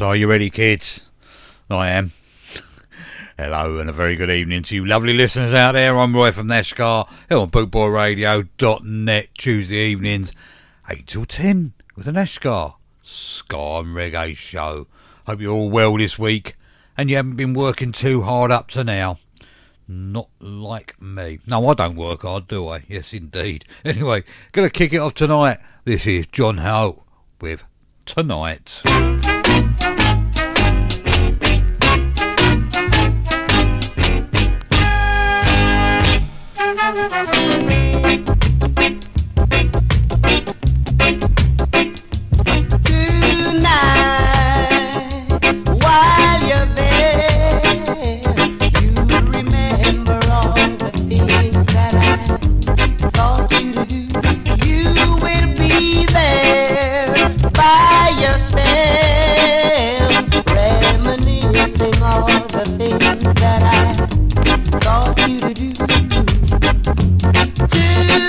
Yes, are you ready, kids? I am. Hello and a very good evening to you lovely listeners out there. I'm Roy from NASCAR here on bootboyradio.net Tuesday evenings, 8 till 10 with the NASCAR Ska and Reggae Show. Hope you're all well this week and you haven't been working too hard up to now. Not like me. No, I don't work hard, do I? Yes, indeed. Anyway, gonna kick it off tonight. This is John Holt with. Tonight, the things that I taught you to do. Tonight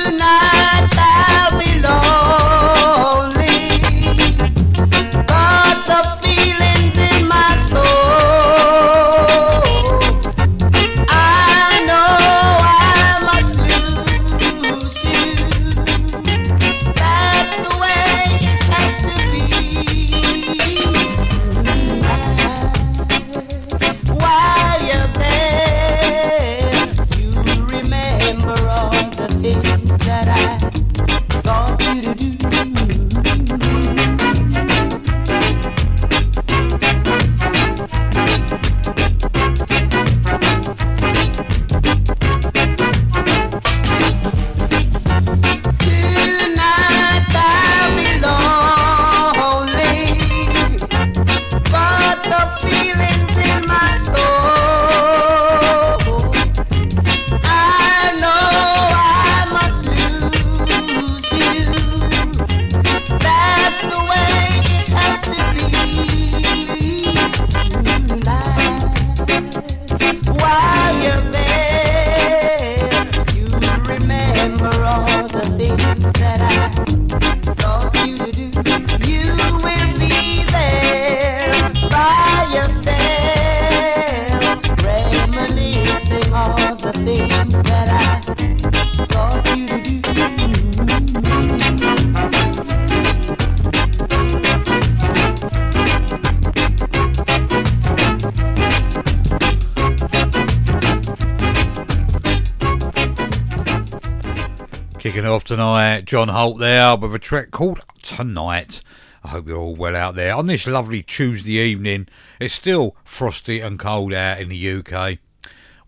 tonight, John Holt there with a track called Tonight. I hope you're all well out there. On this lovely Tuesday evening, it's still frosty and cold out in the UK.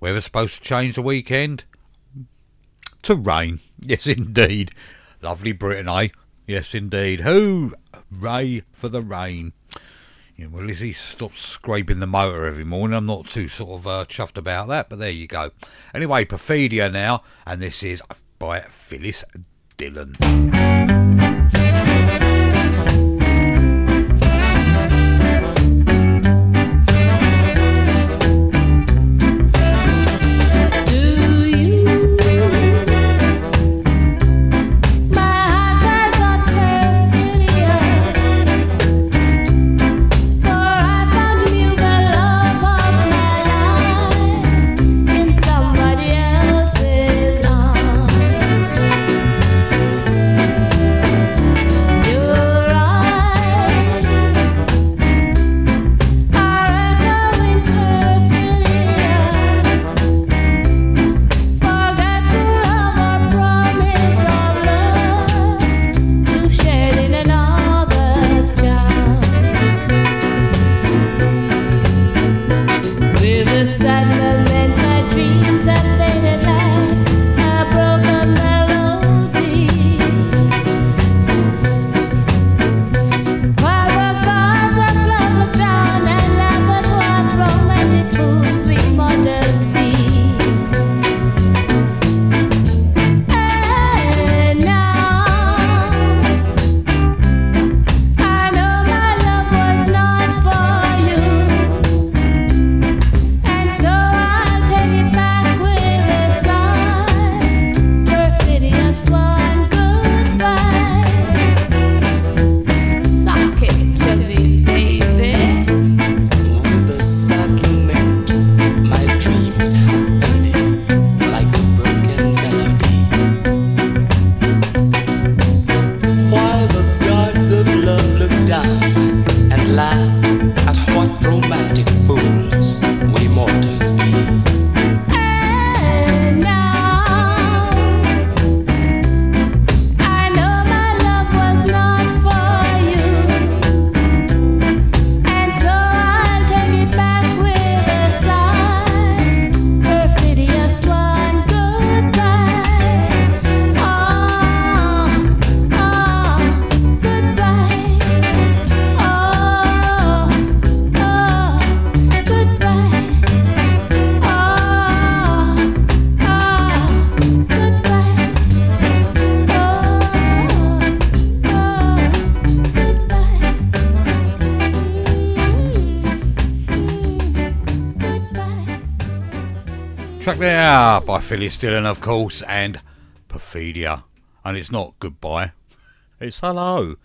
Weather's supposed to change the weekend to rain. Yes, indeed. Lovely Britain, eh? Yes, indeed. Hooray for the rain. Yeah, well, Lizzie stops scraping the motor every morning. I'm not too sort of uh, chuffed about that, but there you go. Anyway, Perfidia now, and this is by Phyllis Dillon. Phyllis Dillon, of course, and Perfidia. And it's not goodbye, it's hello.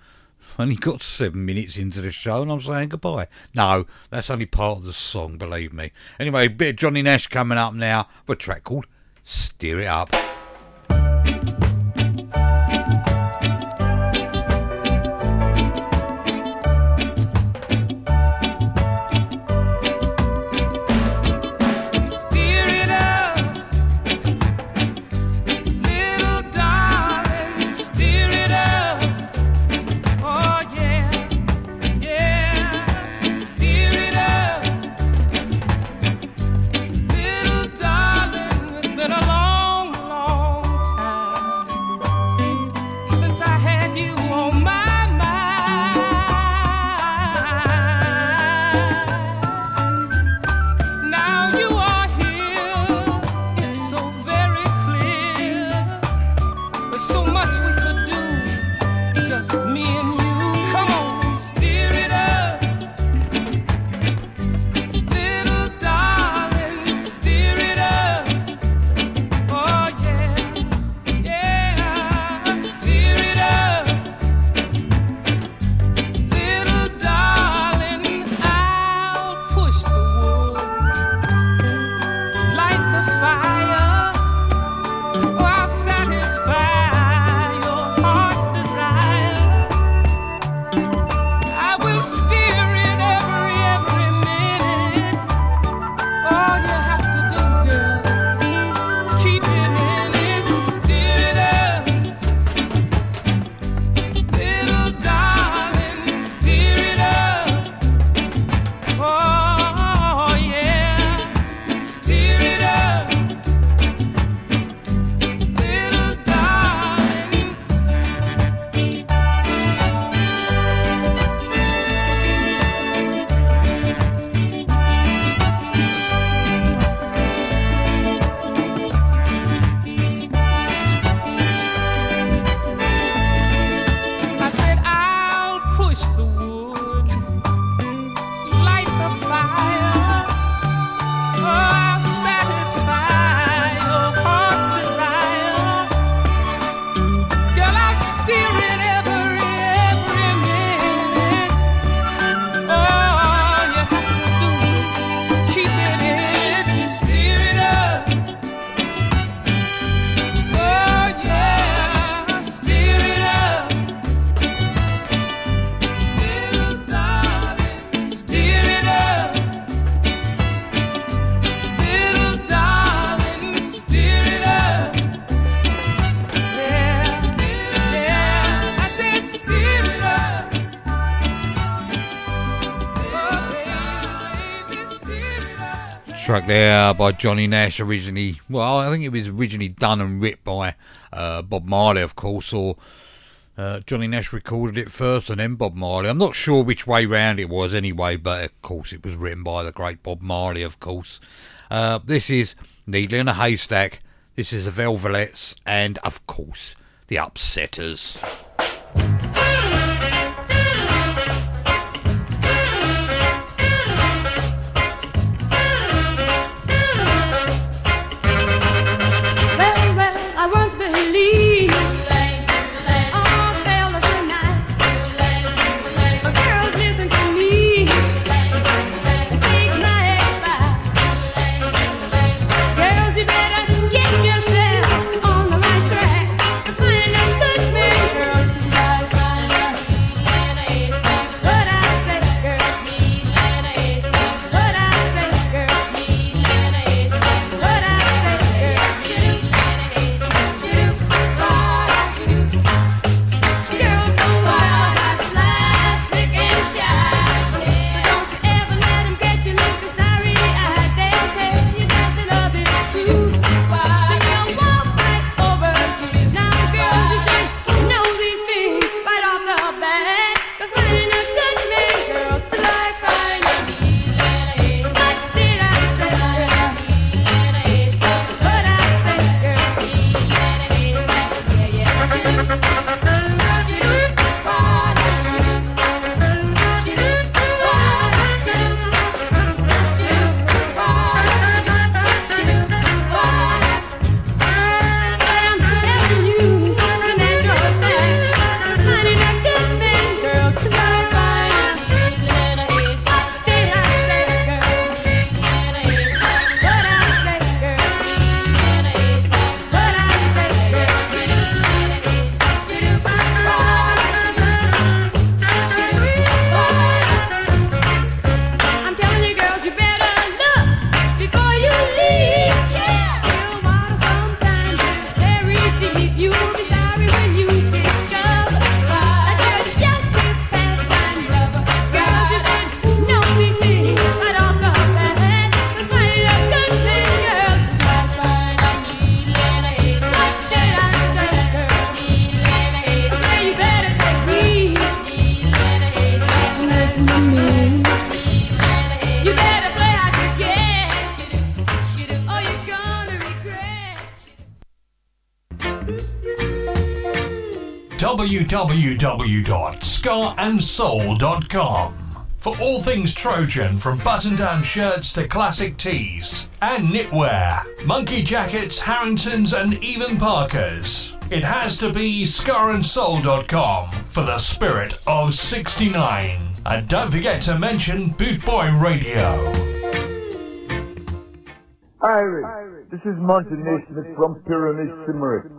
Only got seven minutes into the show and I'm saying goodbye. No, that's only part of the song, believe me. Anyway, a bit of Johnny Nash coming up now with a track called Stir It Up. Track by Johnny Nash, originally. Well, I think it was originally done and written by uh, Bob Marley, of course, or uh, Johnny Nash recorded it first and then Bob Marley. I'm not sure which way round it was anyway, but of course it was written by the great Bob Marley, of course. Uh, this is Needle in a Haystack. This is the Velvets, and of course the Upsetters. www.scarandsoul.com for all things Trojan from button down shirts to classic tees and knitwear, monkey jackets, Harringtons, and even Parkers. It has to be scarandsoul.com for the spirit of 69. And don't forget to mention Bootboy Radio. Iris, this is Monty Neysmith from Pyramid Symarip,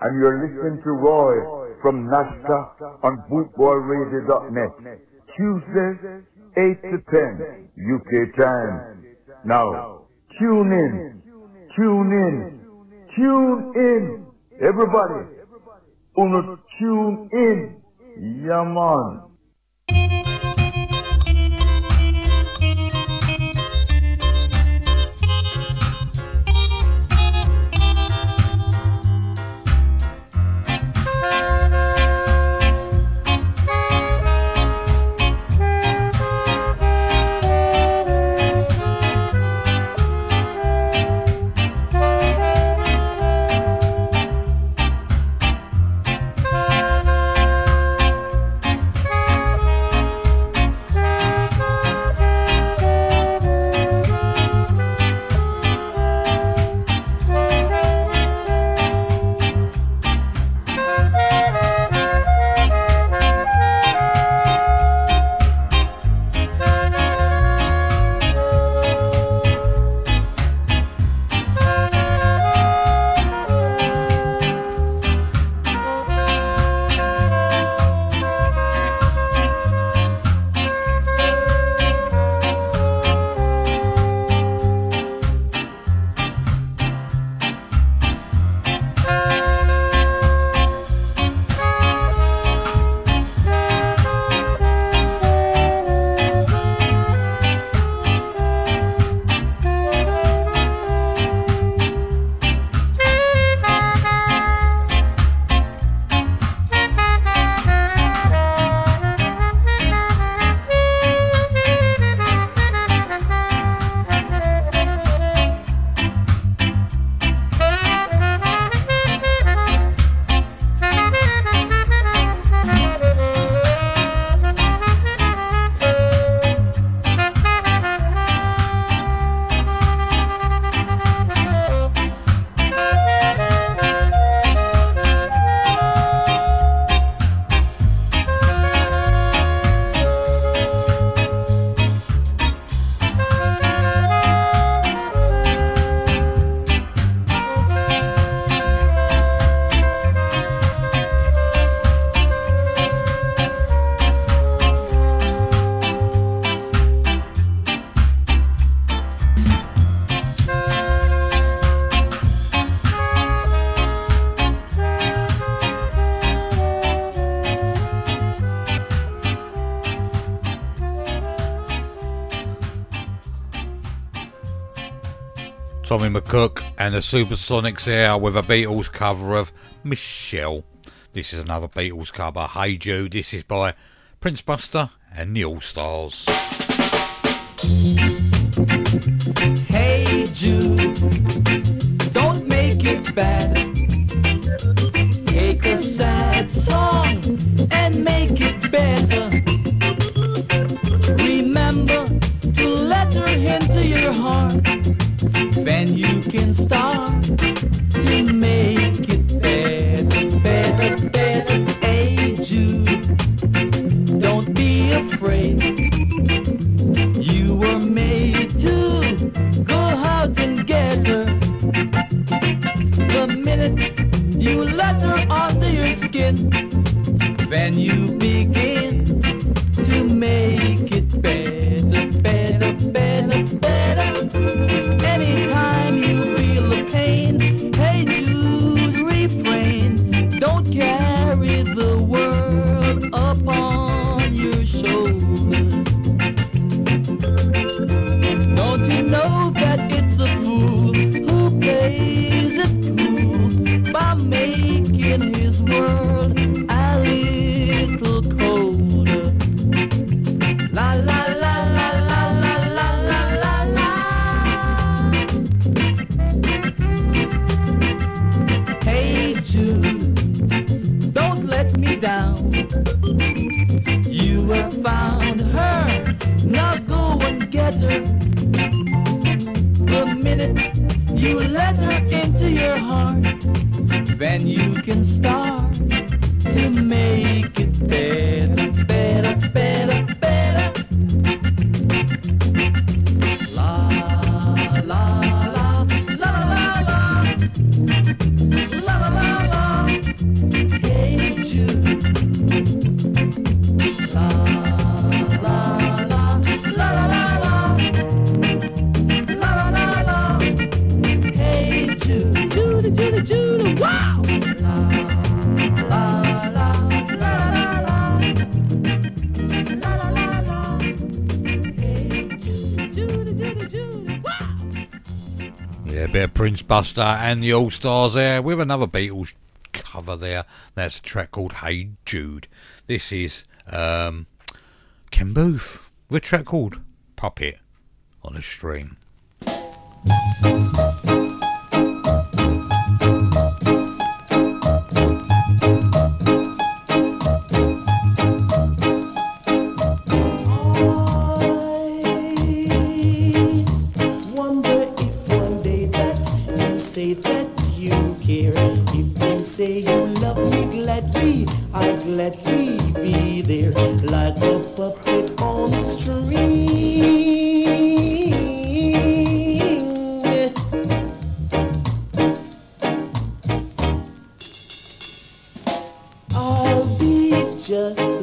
and you're listening to Roy from Nashka on bootboyradio.net. Tuesday, 8 to 10 UK time. Now, tune in, tune in, tune in, everybody. Uno tune in, yeah McCook and the Supersonics here with a Beatles cover of Michelle. This is another Beatles cover, Hey Jude. This is by Prince Buster and the All Stars. Hey Jude, don't make it bad. Ghostbuster and the All Stars there with another Beatles cover there. That's a track called Hey Jude. This is um, Ken Boothe with a track called Puppet on a String. gladly, I'd gladly be there like a puppet on a string. I'll be just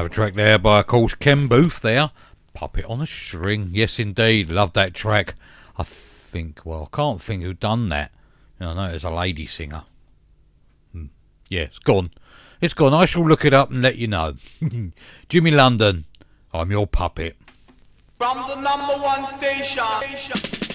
Another track there by, of course, Ken Boothe there. Puppet on a String. Yes, indeed. Love that track. I think, well, I can't think who done that. I know it was a lady singer. Yes, Yeah, it's gone. It's gone. I shall look it up and let you know. Jimmy London, I'm your puppet. From the number one station.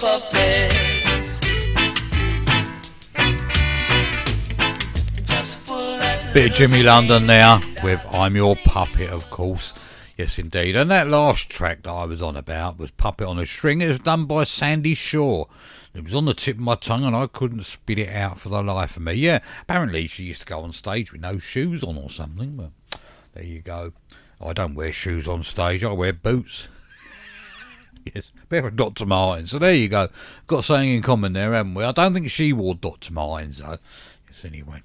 Bit of Jimmy London there with I'm Your Puppet, of course. Yes, indeed. And that last track that I was on about was Puppet on a String. It was done by Sandie Shaw. It was on the tip of my tongue and I couldn't spit it out for the life of me. Yeah, apparently she used to go on stage with no shoes on or something, but there you go. I don't wear shoes on stage, I wear boots. yes, bit of Dr. Martin. So there you go. Got something in common there, haven't we? I don't think she wore Dr. Martens, though. Yes, anyway.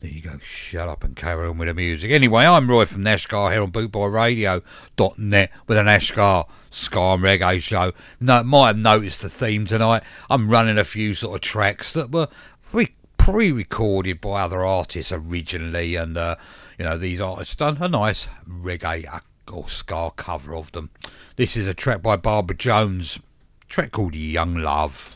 There you go. Shut up and carry on with the music. Anyway, I'm Roy from Nashgar here on bootboyradio.net with an Ska and Reggae show. No, might have noticed the theme tonight. I'm running a few sort of tracks that were re- pre-recorded by other artists originally, and uh, you know these artists done a nice reggae or ska cover of them. This is a track by Barbara Jones, track called Young Love.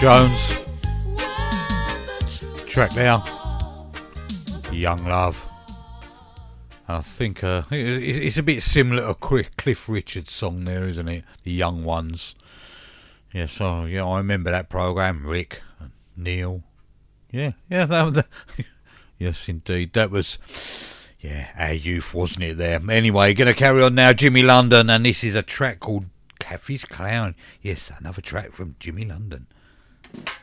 Jones. Track there. Young Love. I think uh, it- it- it's a bit similar to Cliff Richard's song there, isn't it? The Young Ones. Yeah, so yeah, I remember that program. Rick, and Neil. Yeah, yeah, that, yes, indeed, that was yeah our youth, wasn't it? There. Anyway, gonna carry on now. Jimmy London, and this is a track called Caffey's Clown. Yes, another track from Jimmy London. Thank you.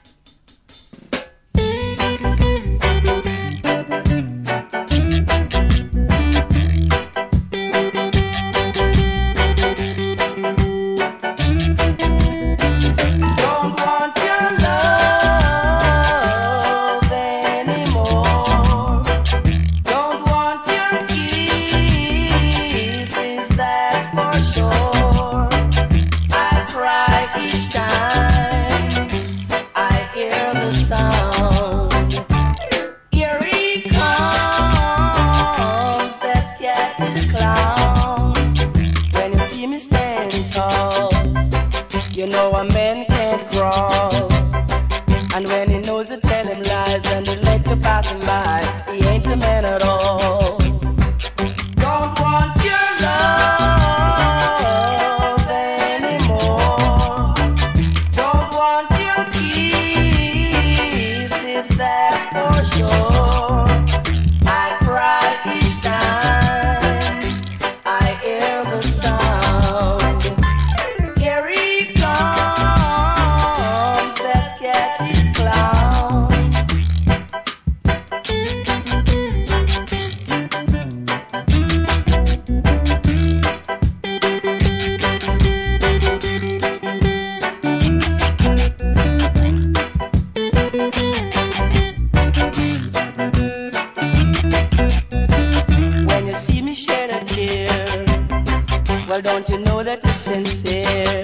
Sincere?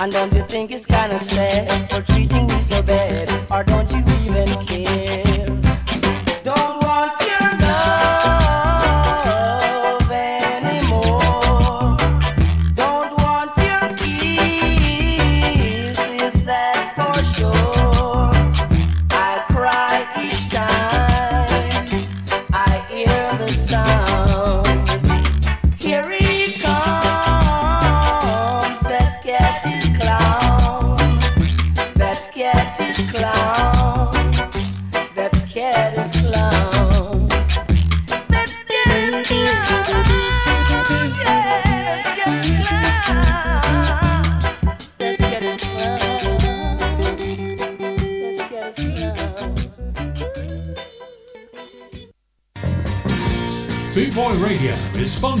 And don't you think it's kinda sad for treating me so bad? Or don't you even care?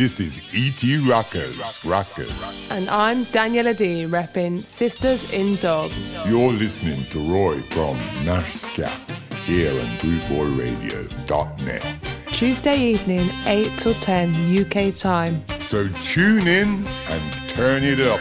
This is E.T. Rockers. Rockers. And I'm Daniela D, repping Sisters in Dub. You're listening to Roy from Nashska here on bootboyradio.net. Tuesday evening, 8 till 10 UK time. So tune in and turn it up.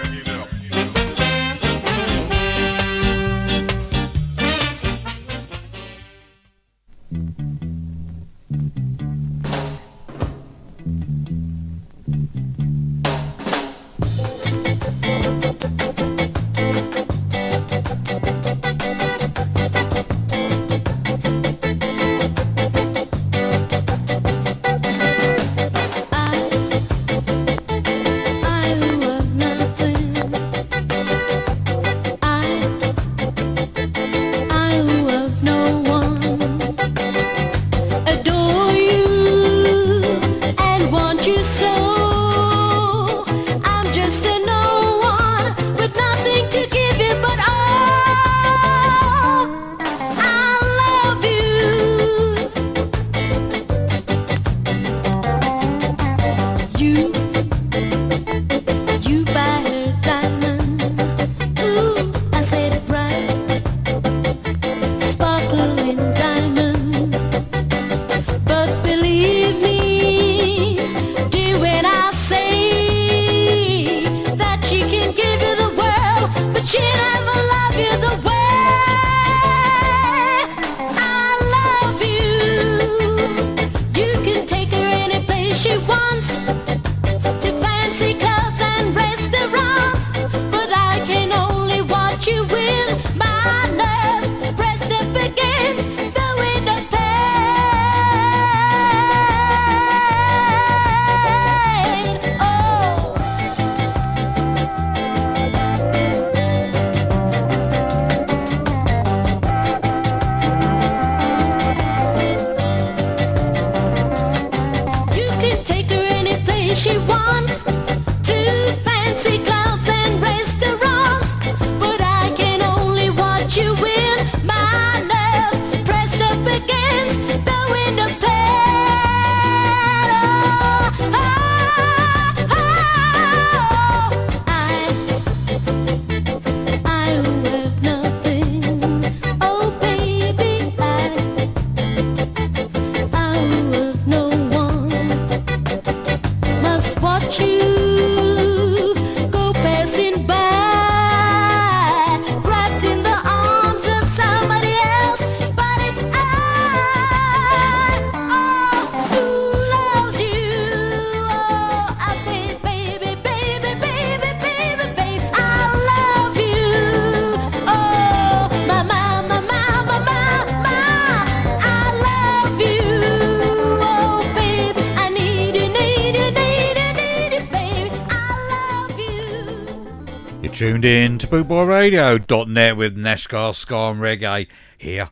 bootboyradio.net with Nashska, Ska and Reggae here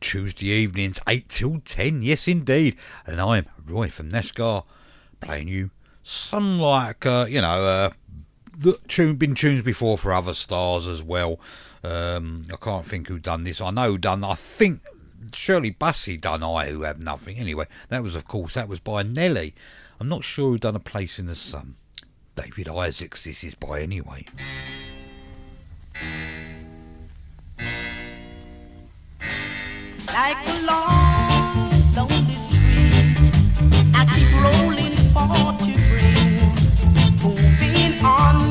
Tuesday evenings, 8 till 10. Yes, indeed. And I'm Roy from Nashska playing you some like, uh, you know, uh, the tune, been tunes before for other stars as well. Um, I can't think who done this. I know done, I think Shirley Bassey done I Who Have Nothing. Anyway, that was, of course, that was by Nelly. I'm not sure who done A Place in the Sun. David Isaacs, this is by anyway. Like a long, lonely street. I keep rolling for to bring, moving on,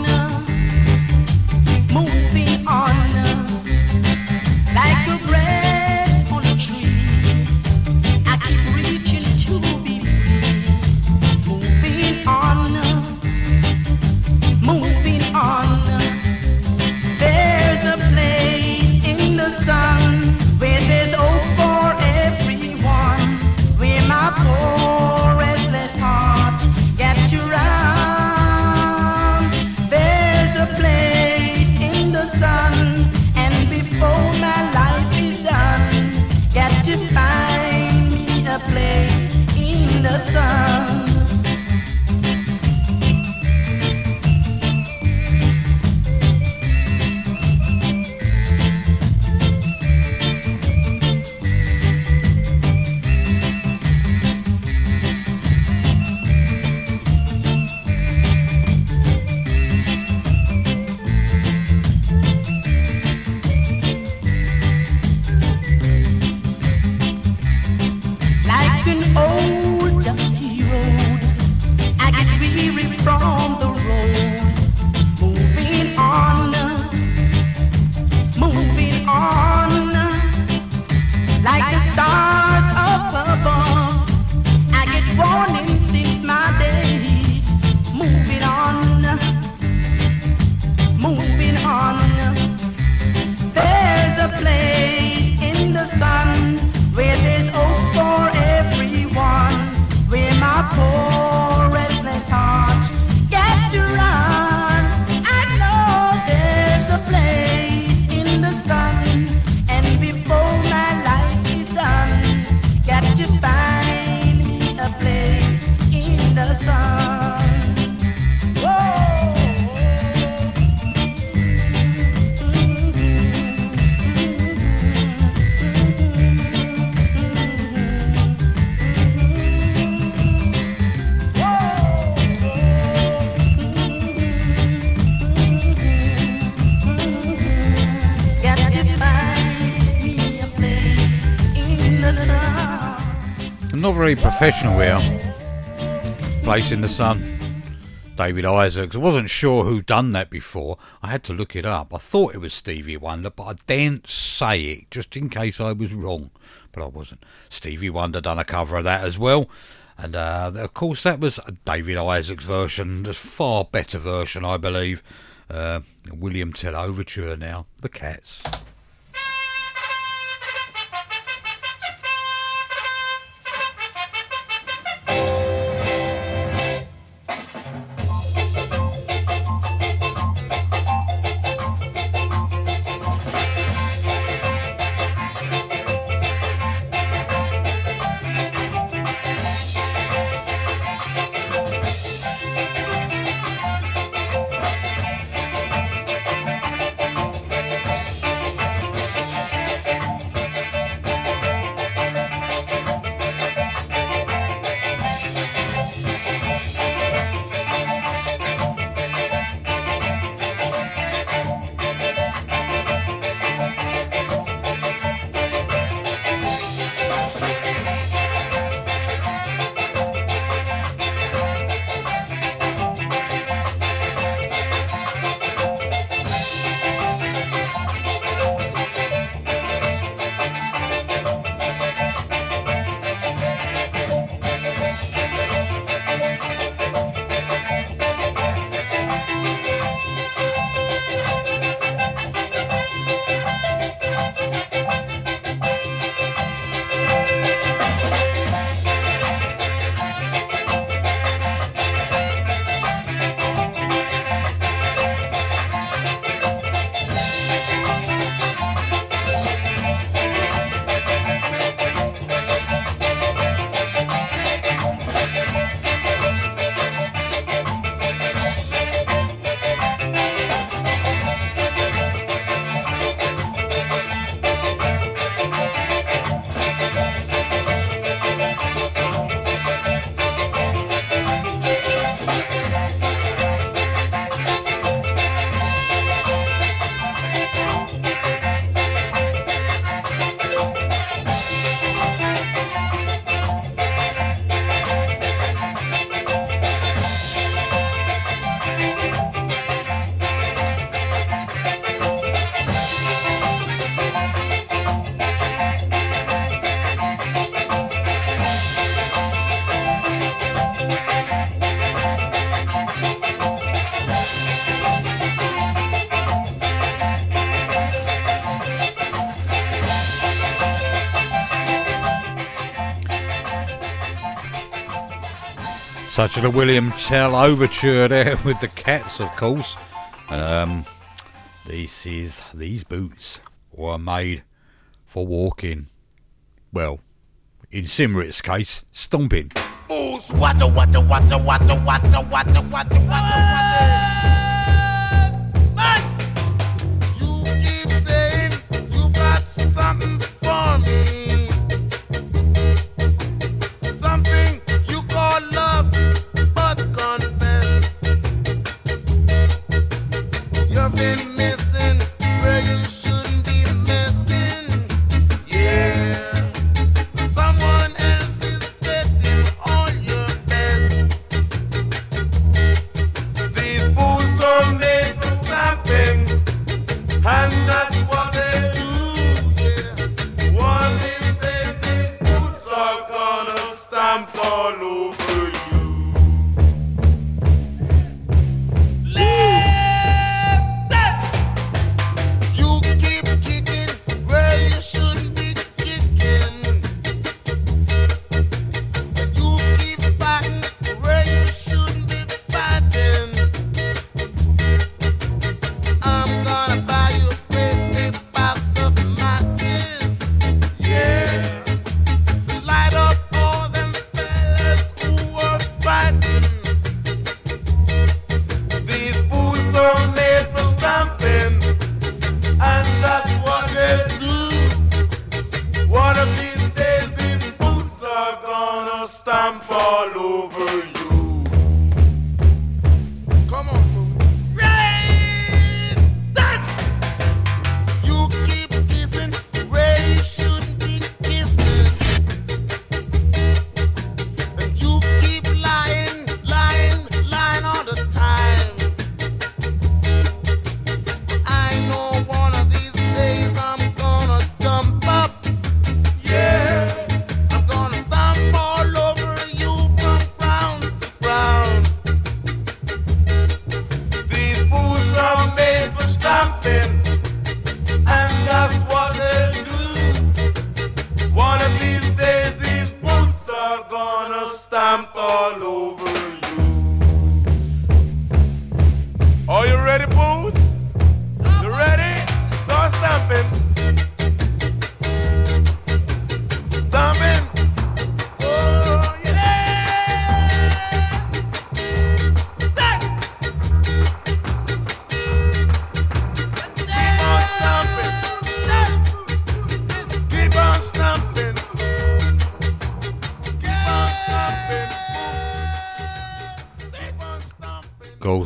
Where very professional here. Place in the Sun. David Isaacs. I wasn't sure who done that before. I had to look it up. I thought it was Stevie Wonder, but I daren't say it just in case I was wrong. But I wasn't. Stevie Wonder done a cover of that as well. And uh, of course, that was David Isaacs version, a far better version, I believe. Uh, William Tell Overture now, The Cats. Such a William Tell overture there with the cats, of course. Um, this is these boots were made for walking. Well, in Symarip's case, stomping. You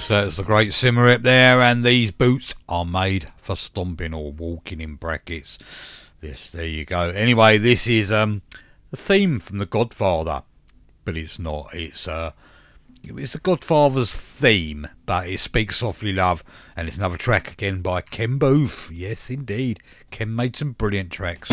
course, that's the great Symarip there, and these boots are made for stomping or walking in brackets. Yes, there you go. Anyway, this is um a theme from The Godfather, but it's not. It's uh, it's The Godfather's theme, but it speaks softly, love, and it's another track again by Ken Boothe. Yes, indeed, Ken made some brilliant tracks.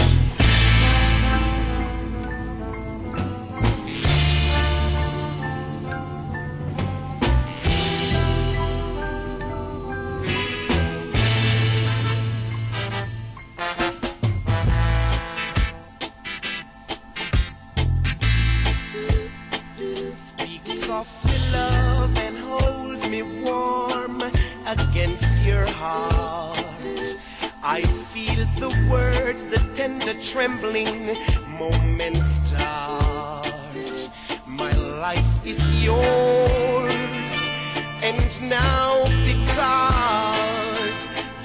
Is yours, and now because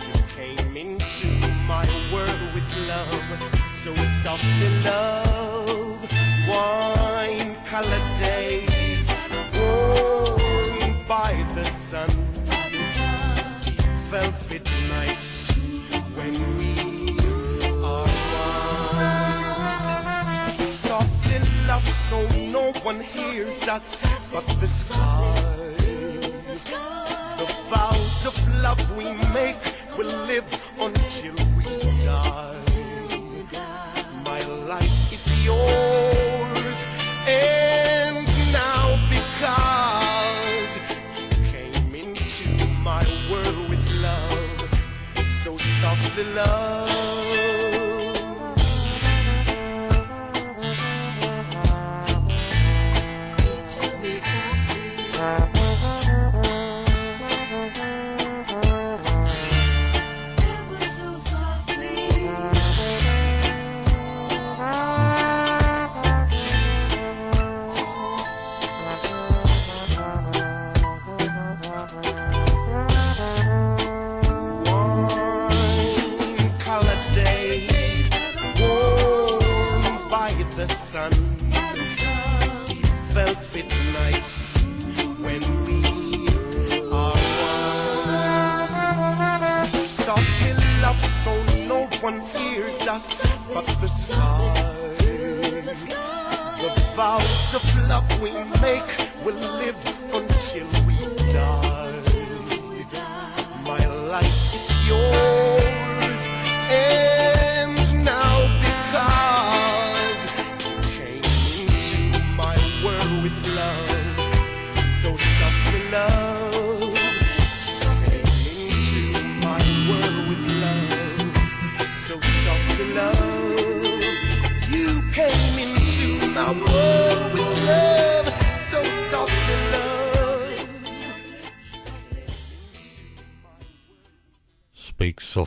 you came into my world with love, so softly, love, so no one hears us but the skies. The vows of love we make will live until we die. My life is yours, and now because you came into my world with love, so softly, love. But the stars. The vows of love we make will live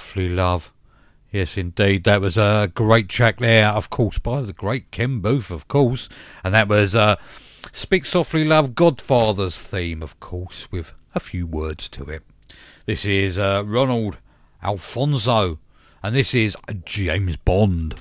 Softly, love. Yes, indeed. That was a great track there, of course, by the great Ken Boothe, of course. And that was uh, Speak Softly, Love, Godfather's theme, of course, with a few words to it. This is uh, Roland Alphonso, and this is James Bond.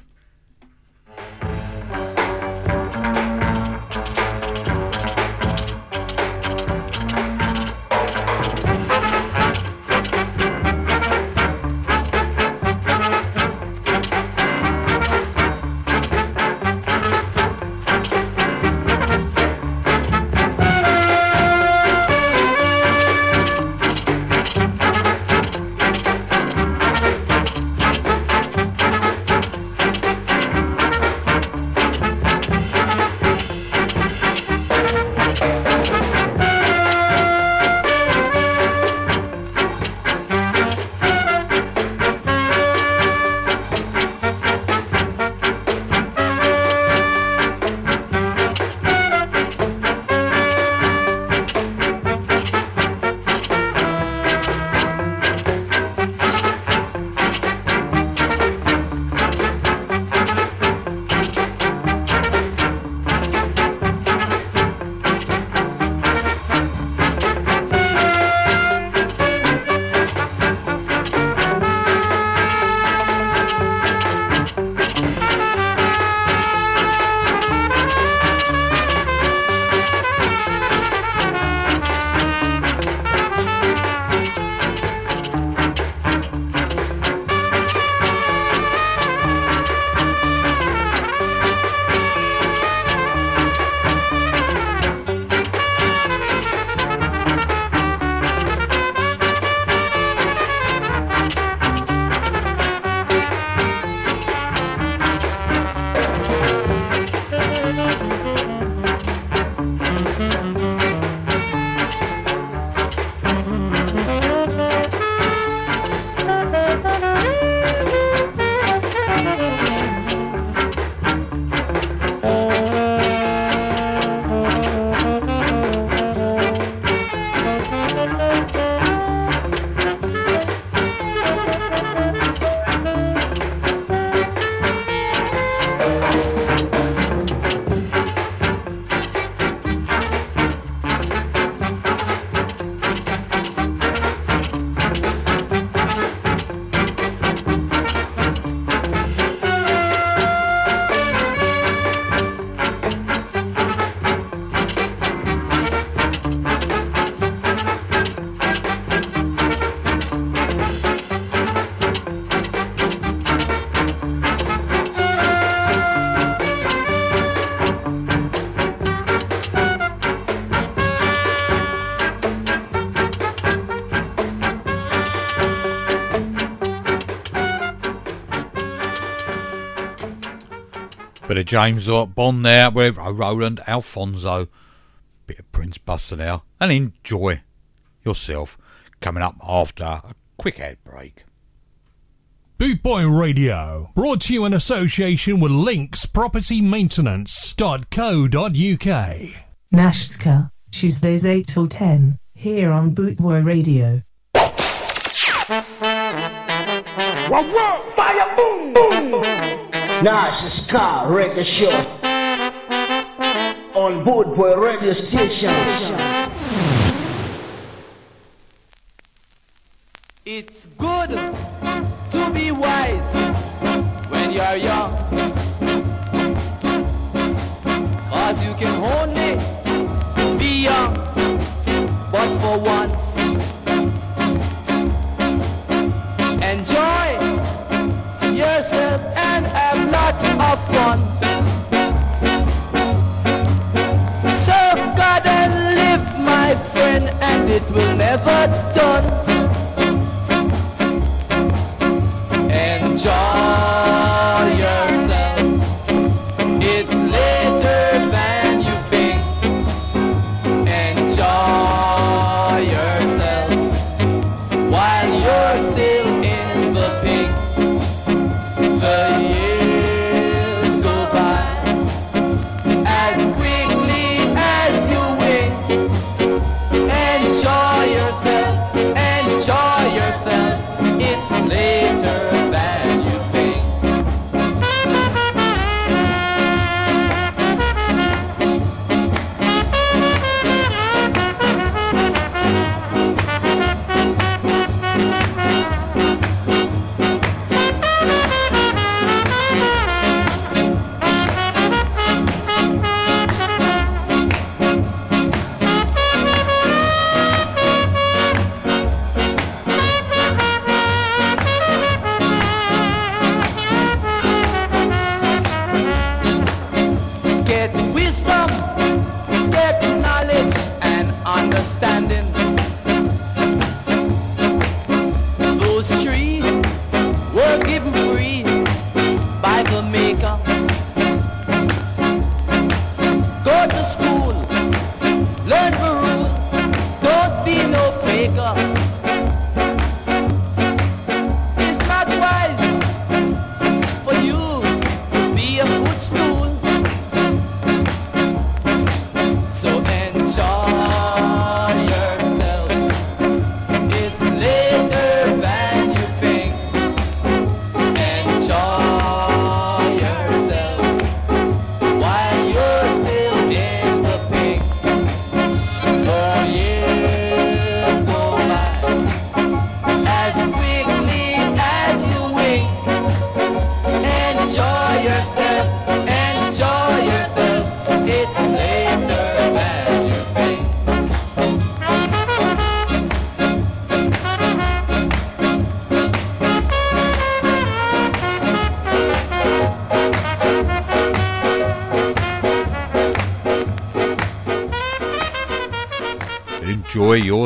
Bit of James Bond there with Roland Alphonso. Bit of Prince Buster now. And enjoy yourself coming up after a quick ad break. Bootboy Radio, brought to you in association with Links Property Maintenance.co.uk. Nashska, Tuesdays 8 till 10, here on Bootboy Radio. Whoa, whoa! Fire, boom, boom! Nice Ska Reggae Show on Bootboy Radio Station.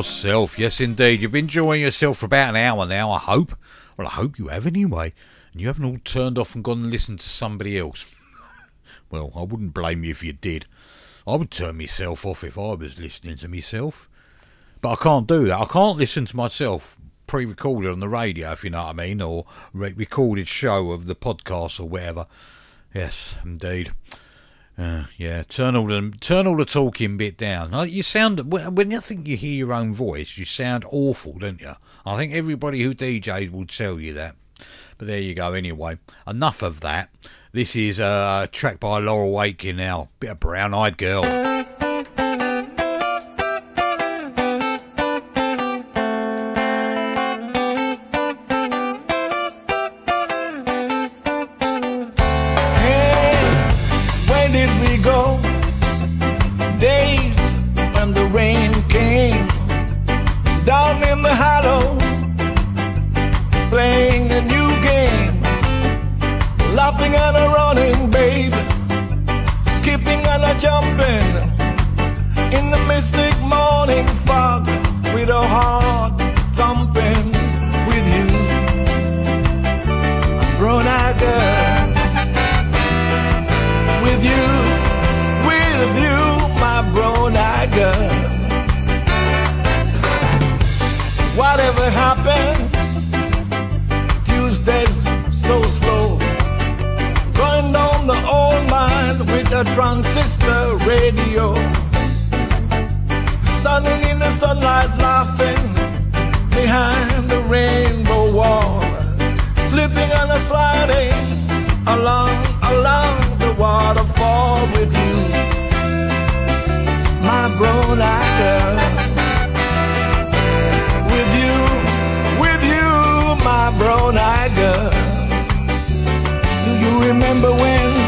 Yourself. Yes, indeed. You've been enjoying yourself for about an hour now, I hope. Well, I hope you have anyway. And you haven't all turned off and gone and listened to somebody else. well, I wouldn't blame you if you did. I would turn myself off if I was listening to myself. But I can't do that. I can't listen to myself pre-recorded on the radio, if you know what I mean, or re- recorded show of the podcast or whatever. Yes, indeed. Uh, yeah, turn all the turn all the talking bit down. You sound when you think you hear your own voice, you sound awful, don't you? I think everybody who DJs will tell you that. But there you go. Anyway, enough of that. This is uh, a track by Laurel Aitken now, bit of Brown Eyed Girl. Sister radio. Standing in the sunlight, laughing behind the rainbow wall. Slipping and sliding along, along the waterfall with you, my brown girl. With you, with you, my brown girl. Do you remember when?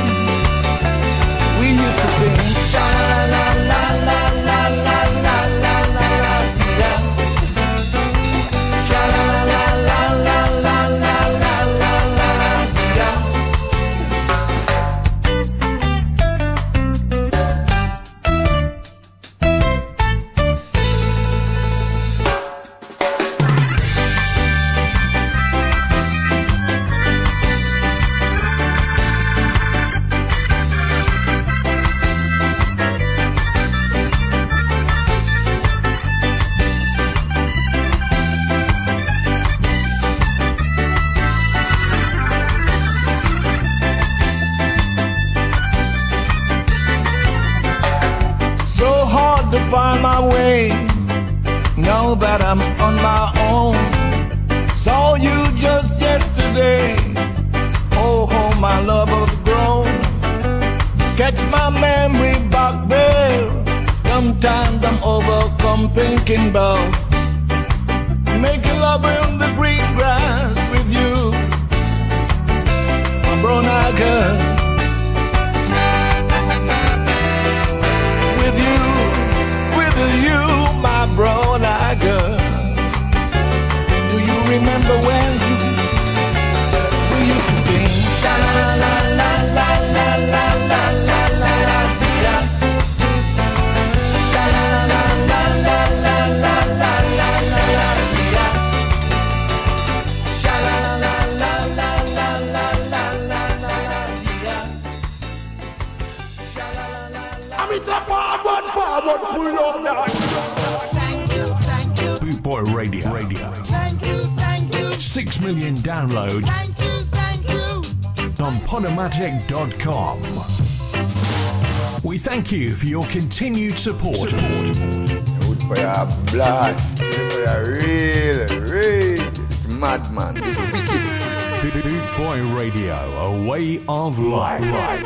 support. Good for a blast. For a real, real madman. Big Boy Radio, a way of life.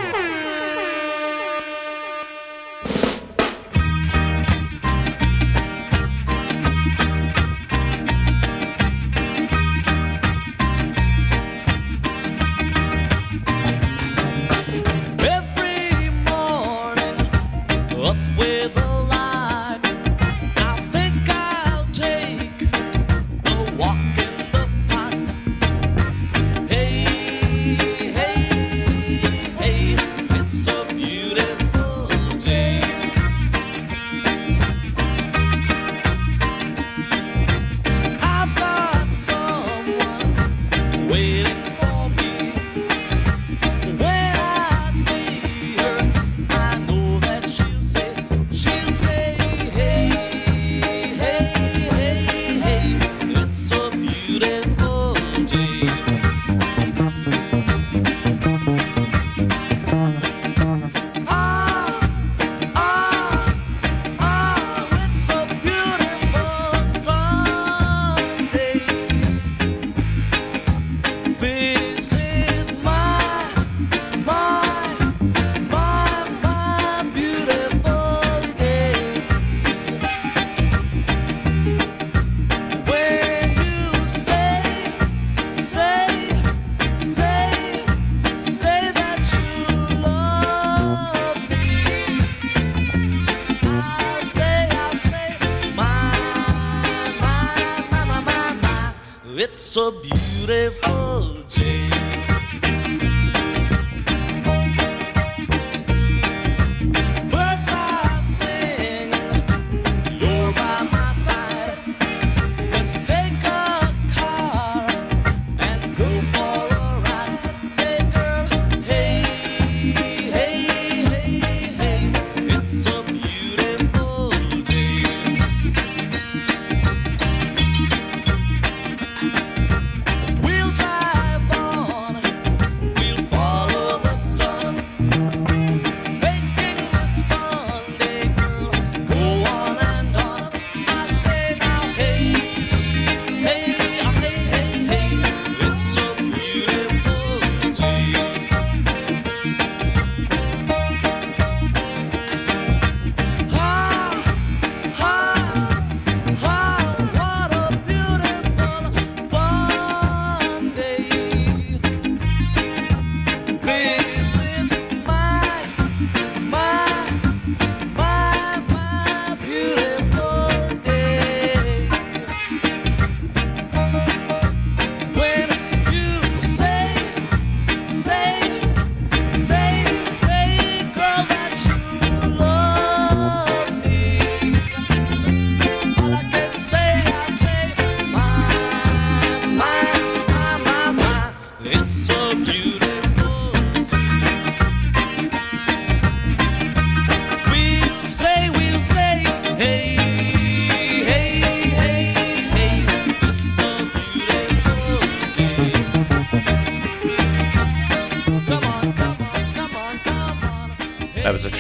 so be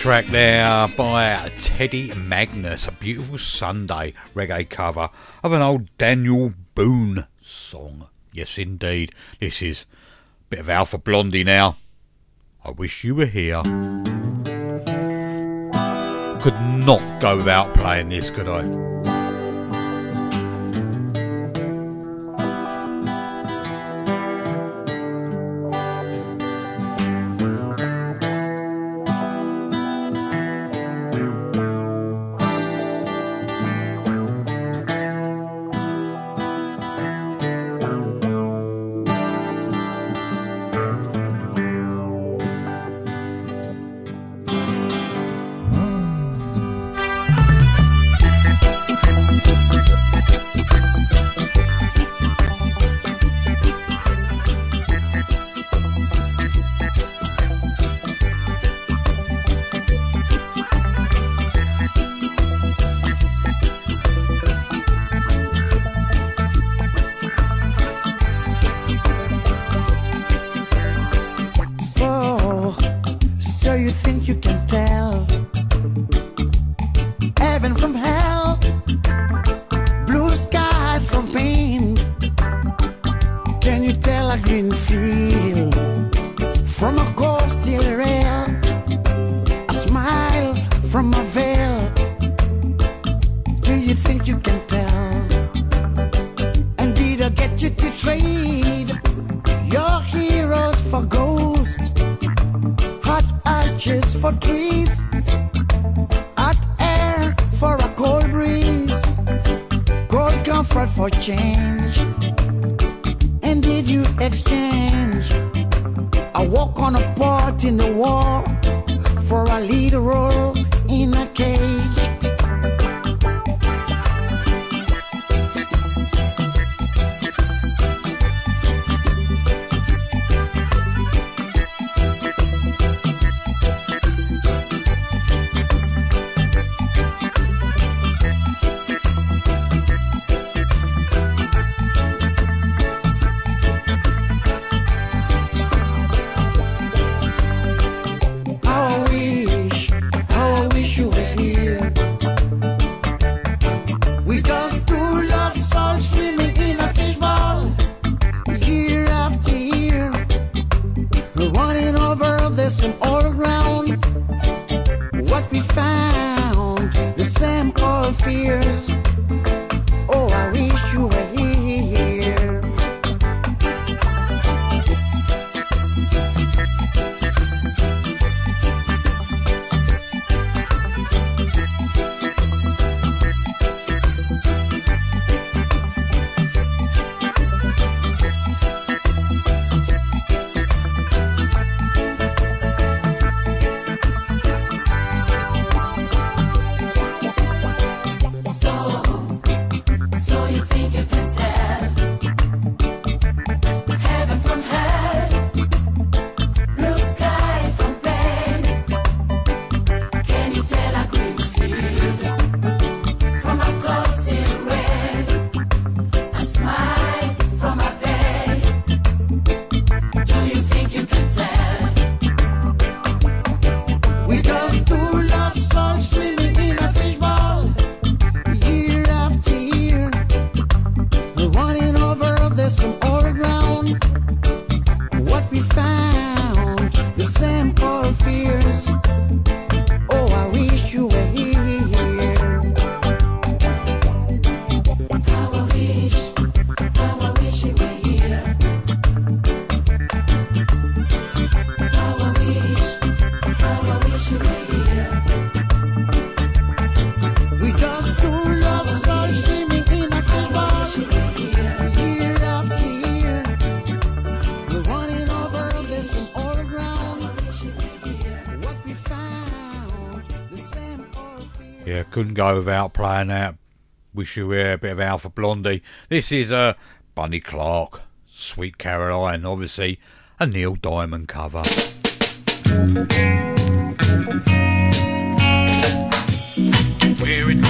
track there by Teddy Magnus, a beautiful Sunday reggae cover of an old Daniel Boone song. Yes, indeed. This is a bit of Alpha Blondy now. I wish you were here. Could not go without playing this, could I? Field from a cold steel rail? A smile from a veil. Do you think you can tell? And did I get you to trade your heroes for ghosts? Hot arches for trees, hot air for a cold breeze, cold comfort for change. And did you exchange on a part in the war for a lead role in a cage? Couldn't go without playing that. Wish you were a bit of Alpha Blondy. This is uh, Bunny Clark, Sweet Caroline, obviously a Neil Diamond cover. where it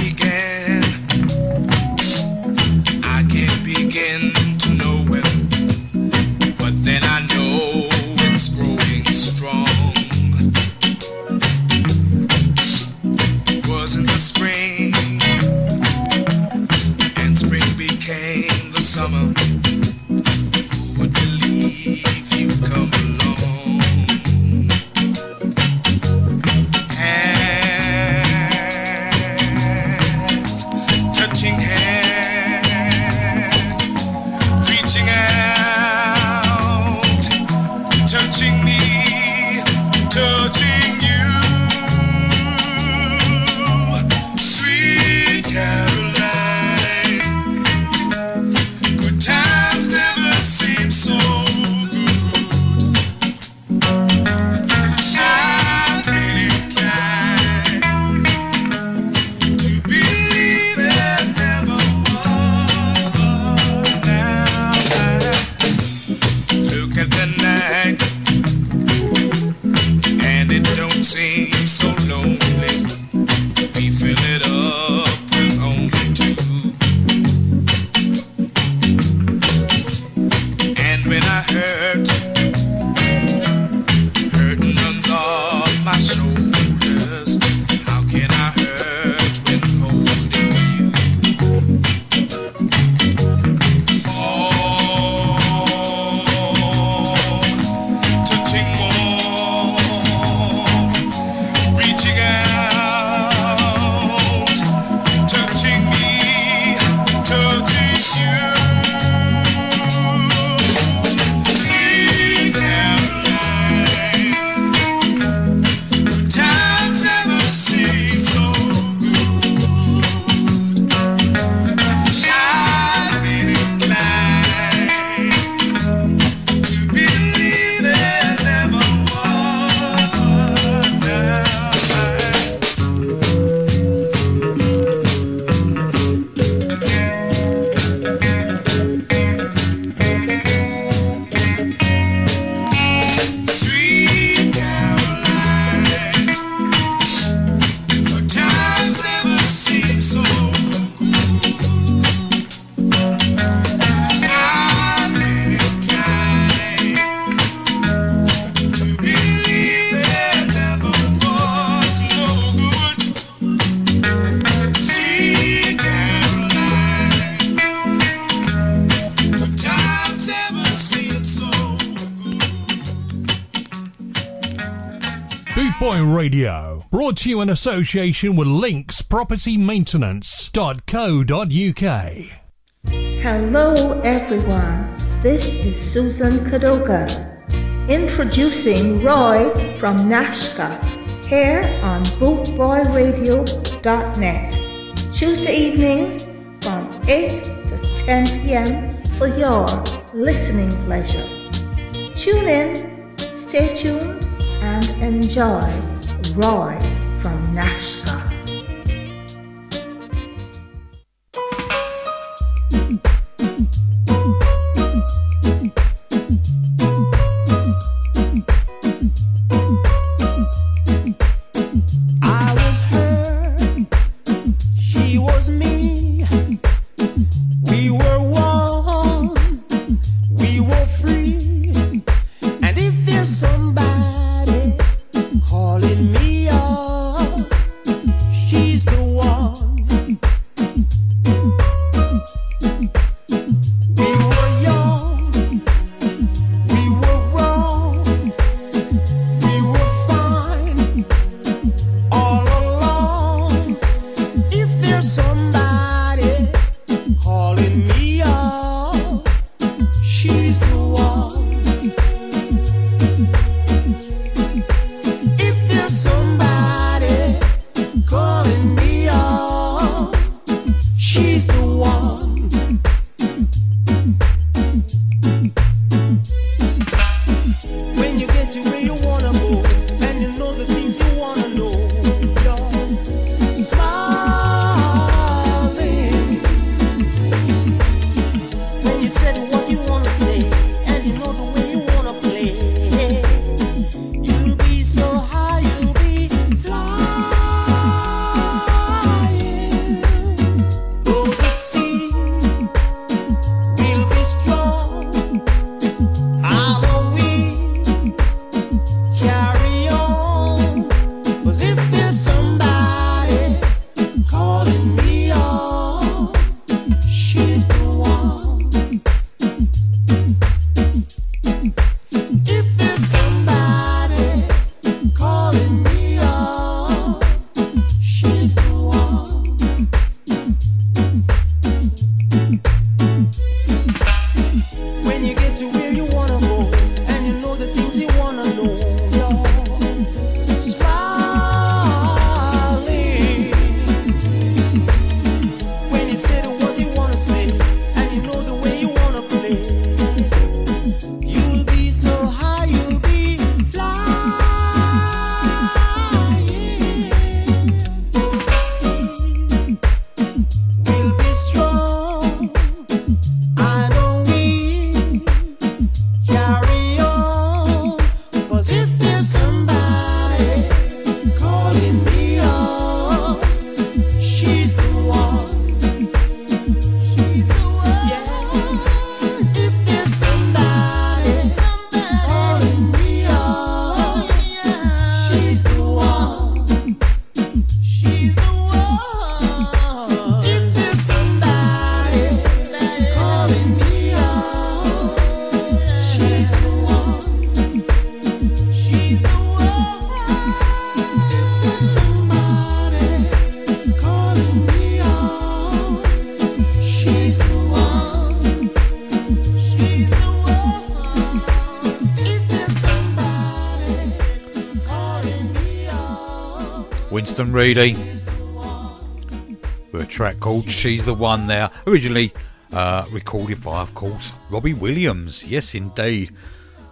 you in association with linkspropertymaintenance.co.uk. Hello, everyone. This is Susan Kadoga, introducing Roy from Nashska here on BootboyRadio.net. Tuesday evenings from 8 to 10 p.m. for your listening pleasure. Tune in, stay tuned, and enjoy Roy Reedy with a track called She's the One there, originally uh, recorded by, of course, Robbie Williams. Yes, indeed.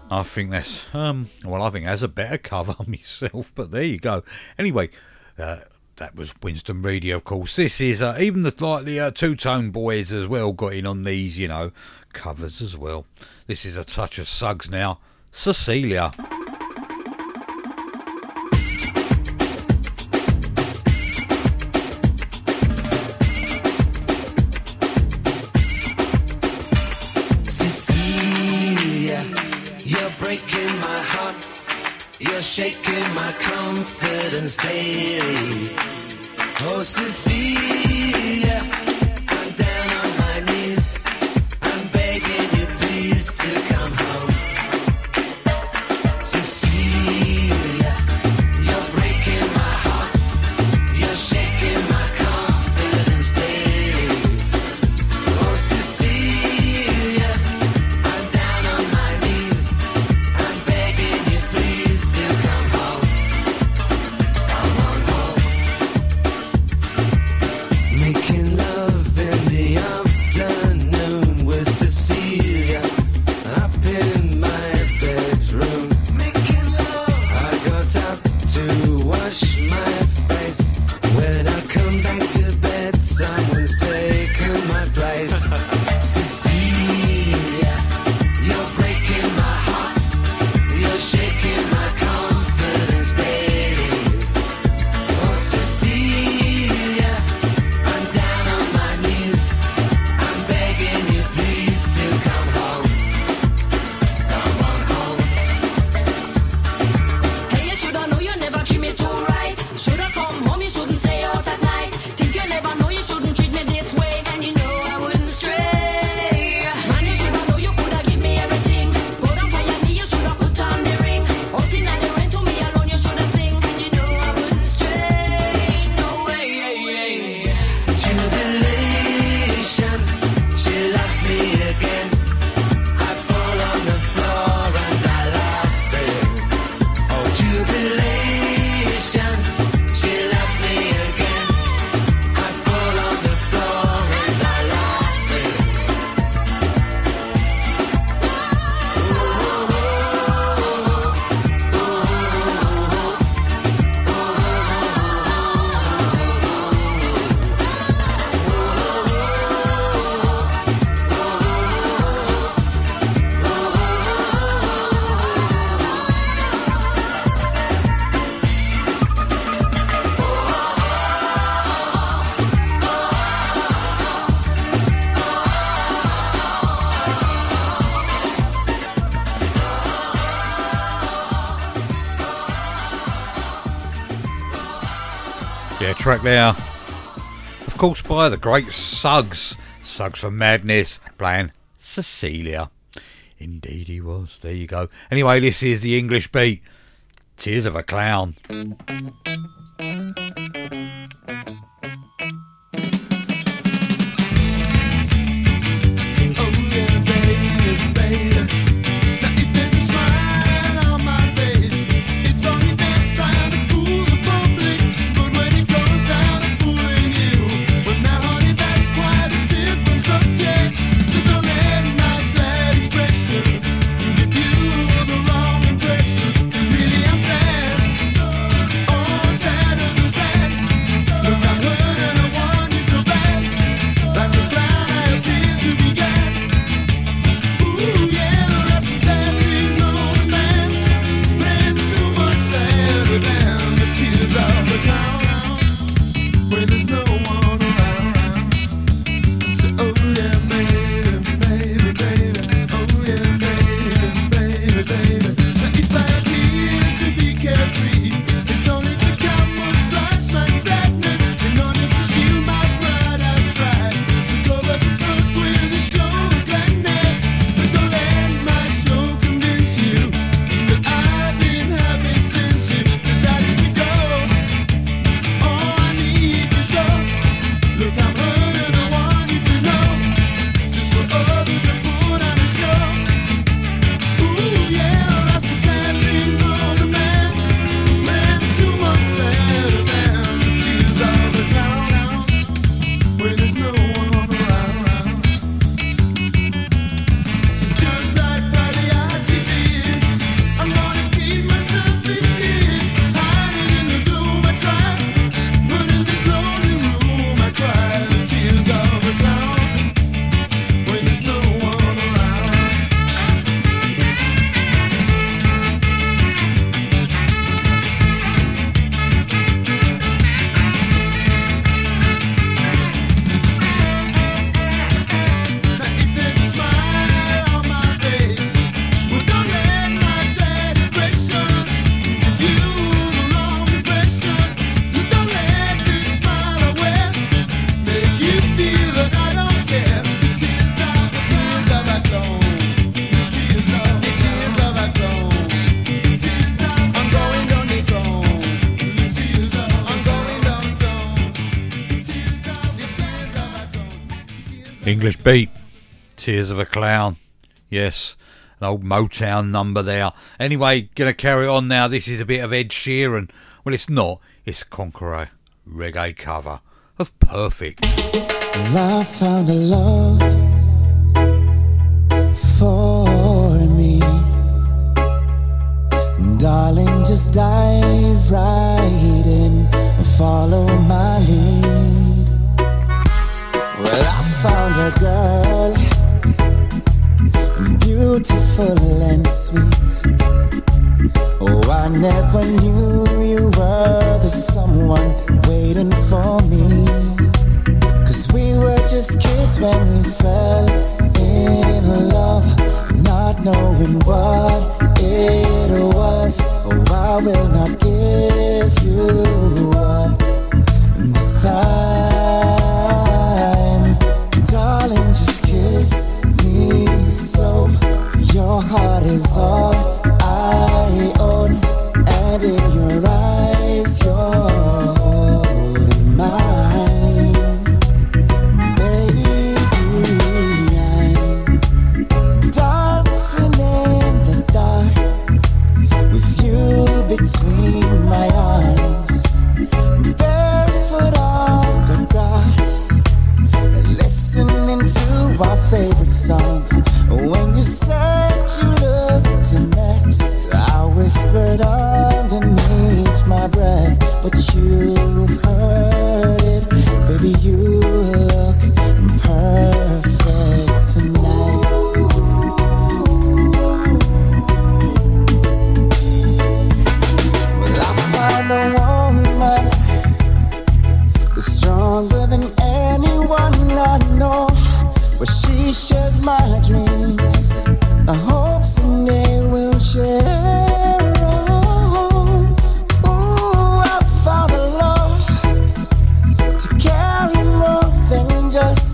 I think that's, um, well, I think that's a better cover myself, but there you go. Anyway, uh, that was Winston Reedy, of course. This is uh, even the slightly uh, two tone boys as well got in on these, you know, covers as well. This is a touch of Suggs now. Cecilia. stay track there. Of course, by the great Suggs. Suggs for Madness, playing Cecilia. Indeed, he was. There you go. Anyway, this is the English beat Tears of a Clown. English beat. Tears of a Clown. Yes, an old Motown number there. Anyway, gonna carry on now. This is a bit of Ed Sheeran. Well, it's not. It's Conkarah reggae cover of Perfect. Well, I found a love for me. Darling, just dive right in follow my lead. I found a girl, beautiful and sweet. Oh, I never knew you were the someone waiting for me. Cause we were just kids when we fell in love, not knowing what it was. Oh, I will not give you up this time. Just me slow. Your heart is all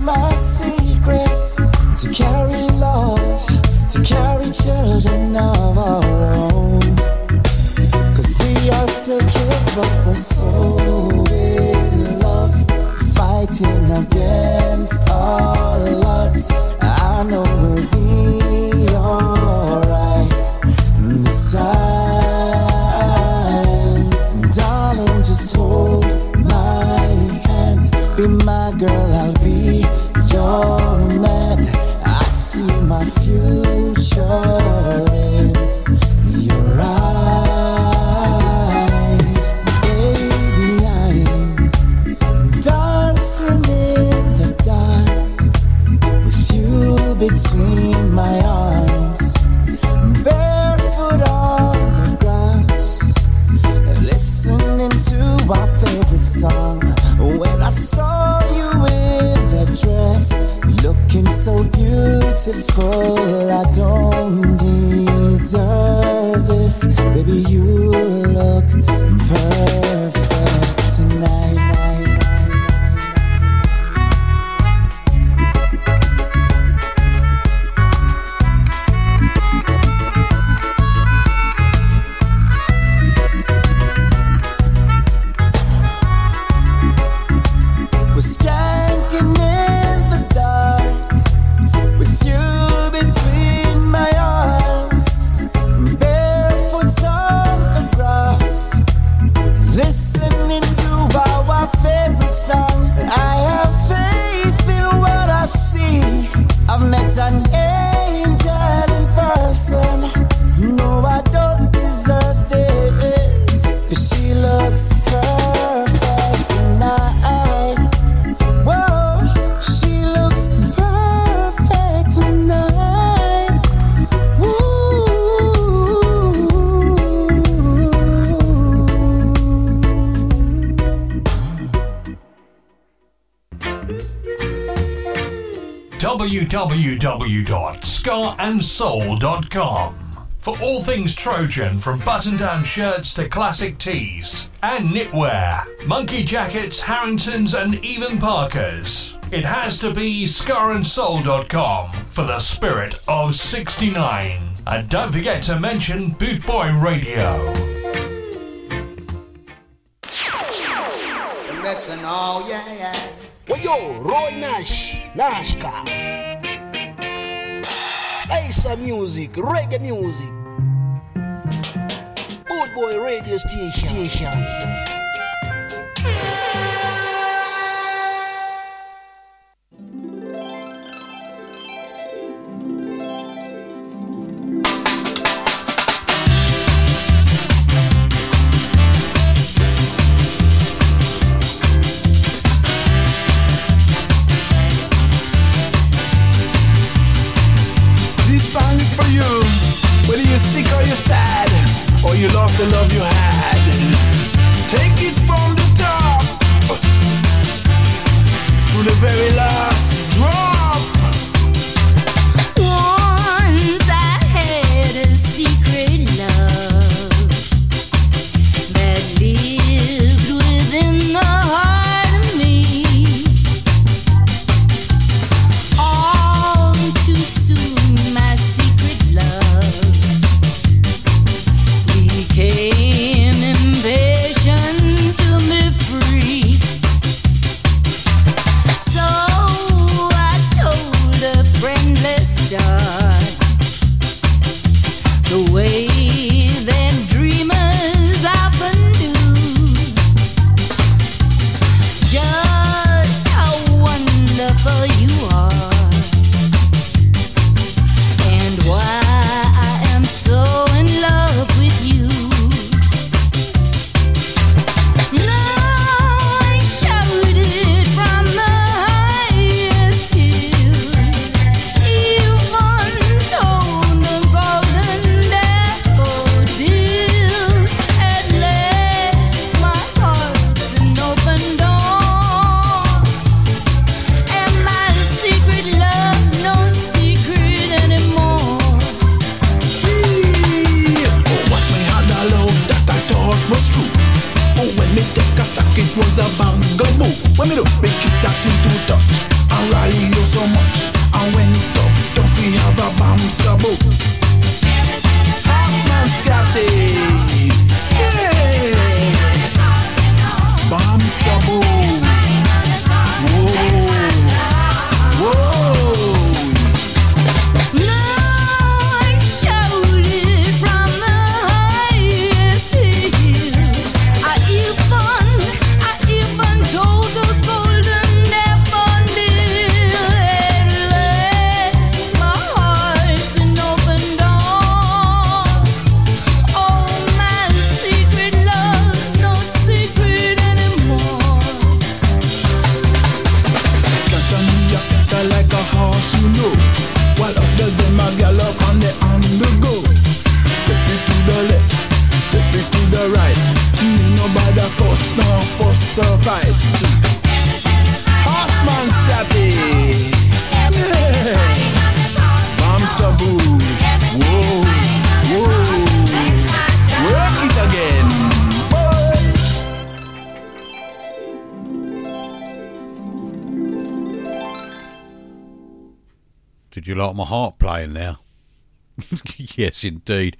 my secrets. To carry love, to carry children of our own. Cause we are still kids, but we're so in love. Fighting against all odds. I know we'll be alright this time. things Trojan, from button down shirts to classic tees and knitwear, monkey jackets, Harringtons, and even parkas. It has to be scarandsoul.com for the spirit of 69. And don't forget to mention Boot Boy Radio. That's an all, yeah, yeah. Well, yo, Roy Nash, Nashska. Ace of music, reggae music radio station. station. yes, indeed.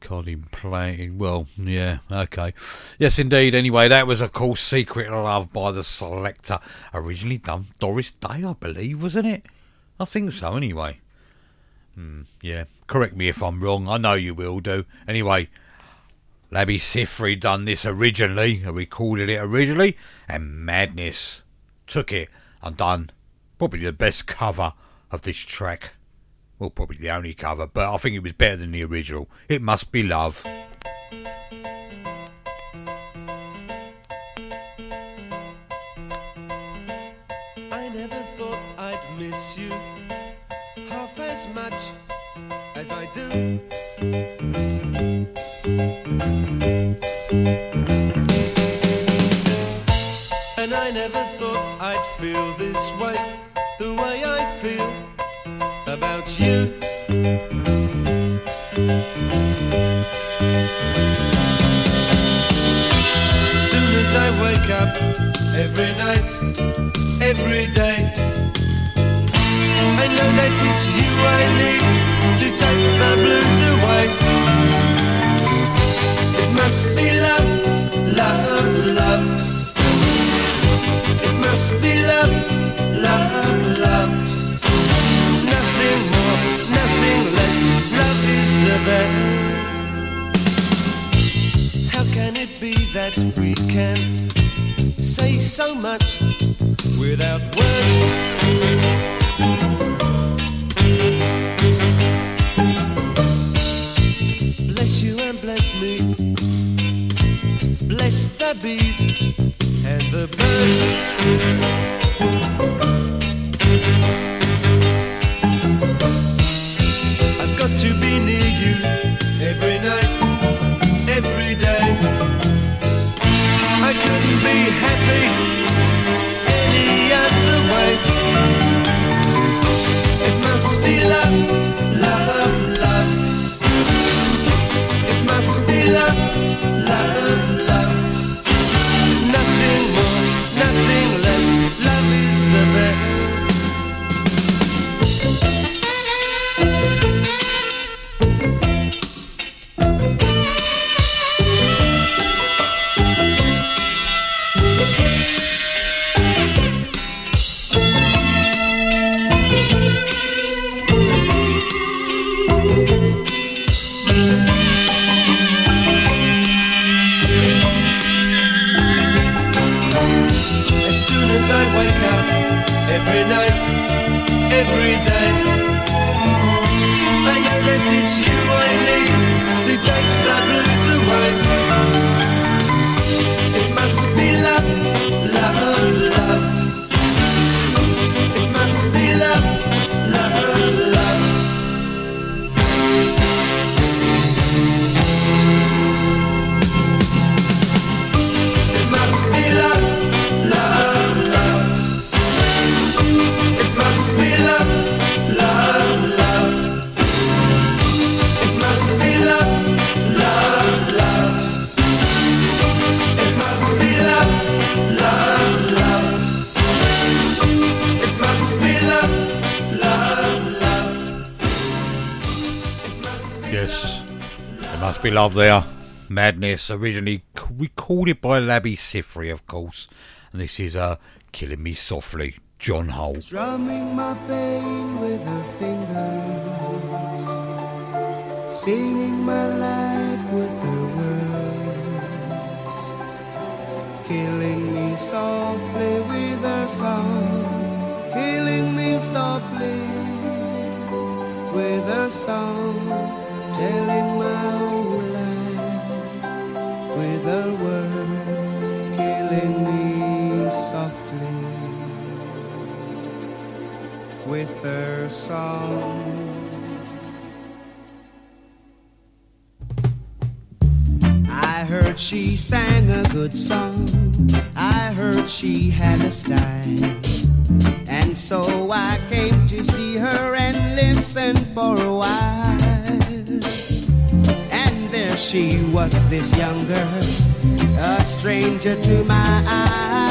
Colin playing. Well, yeah, okay. Yes, indeed. Anyway, that was, of course, Secret Love by the Selecter. Originally done Doris Day, I believe, wasn't it? I think so, anyway. Mm, yeah, correct me if I'm wrong. I know you will do. Anyway, Labi Siffre done this originally, recorded it originally, and Madness took it and done probably the best cover of this track well, probably the only cover, but I think it was better than the original. It must be love. As soon as I wake up, every night, every day, I know that it's you I need to take the blues away. It must be love, love, love. It must be love, love, love. Nothing more, nothing less. Love is the best. We can say so much without words. Bless you and bless me. Bless the bees and the birds. me love there. Madness, originally recorded by Labi Siffre, of course. And this is uh, Killing Me Softly, John Holt. Drumming my pain with her fingers, singing my life with her words, killing me softly with her song, killing me softly with her song, telling my own the words killing me softly with her song. I heard she sang a good song. I heard she had a style. And so I came to see her and listen for a while she was this young girl, a stranger to my eyes.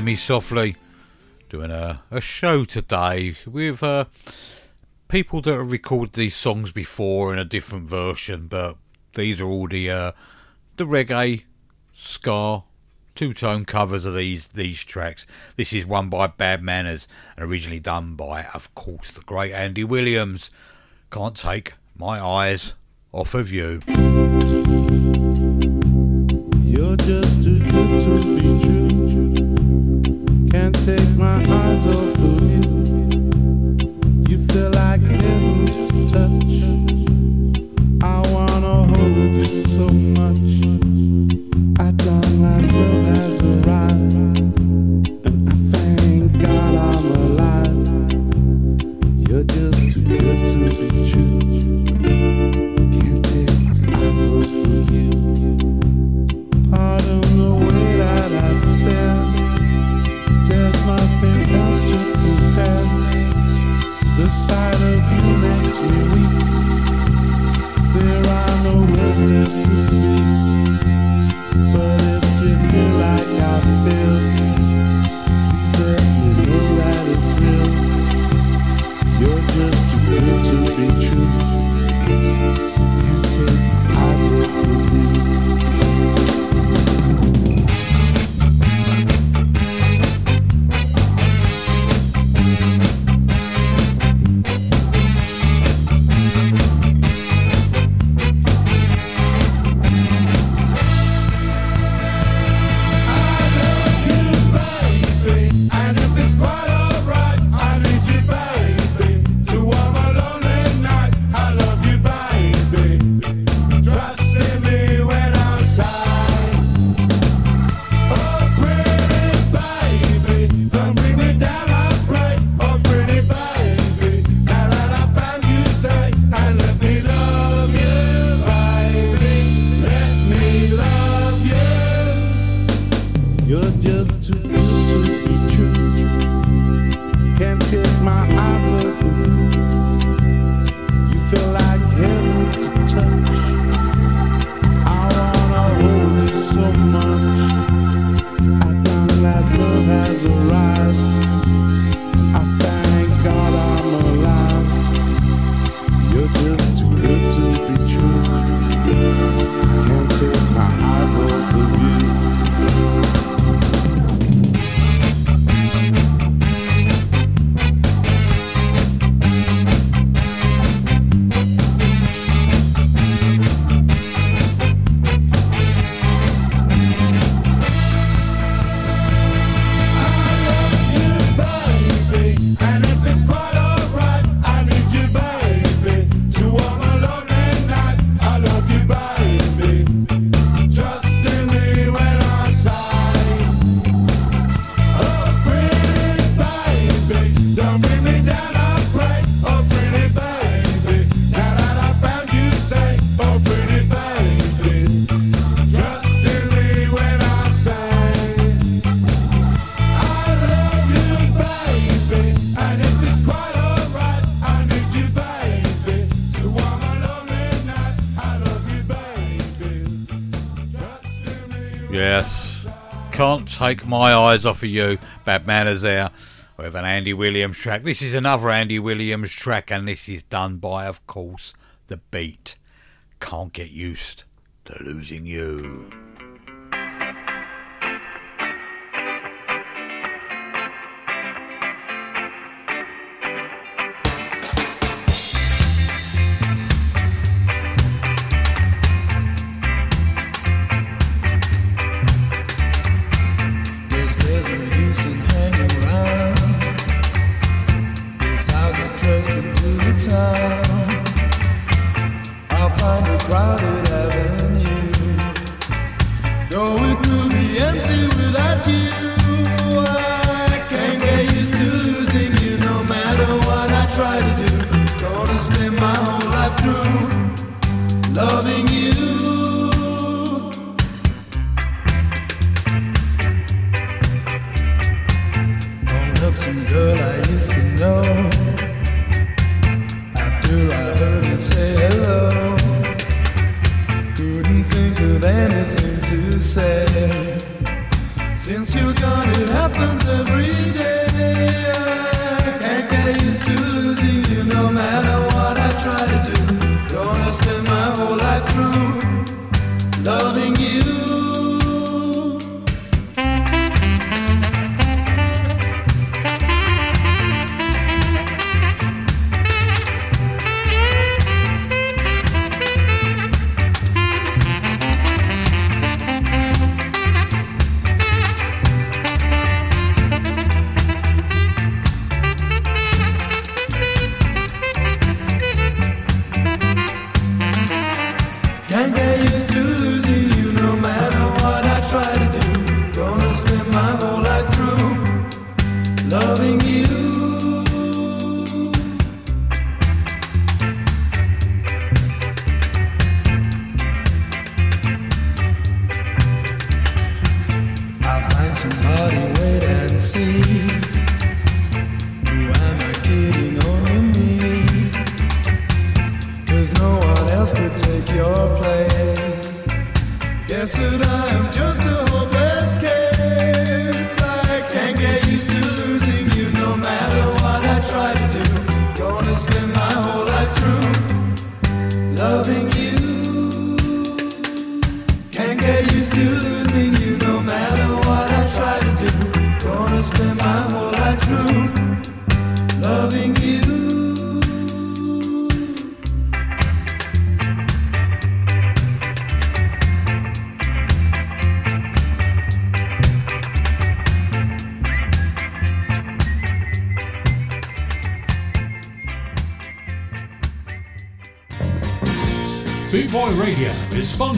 Killing Me Softly, doing a, a show today with uh, people that have recorded these songs before in a different version, but these are all the uh, the reggae, ska, two tone covers of these these tracks. This is one by Bad Manners and originally done by, of course, the great Andy Williams. Can't take my eyes off of you. You're just too good to be take my eyes off. take my eyes off of you. Bad manners there. We have an Andy Williams track. This is another Andy Williams track, and this is done by, of course, the beat. Can't get used to losing you. Whole life through loving you. Some girl I used to know. After I heard say hello, couldn't think of anything to say. Since you're gone, it happens every day. Can't get used to losing you no matter try to do. Gonna spend my whole life through loving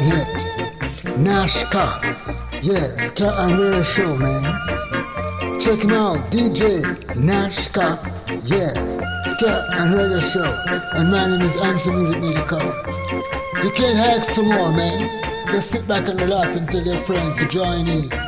Net. Nashska. Yes, Ska and Radio Show, man. Check him out, DJ Nashska. Yes, Ska and Radio Show. And my name is Anson Music Media Collins. You can't hack some more, man. Just sit back and relax and tell your friends to join in.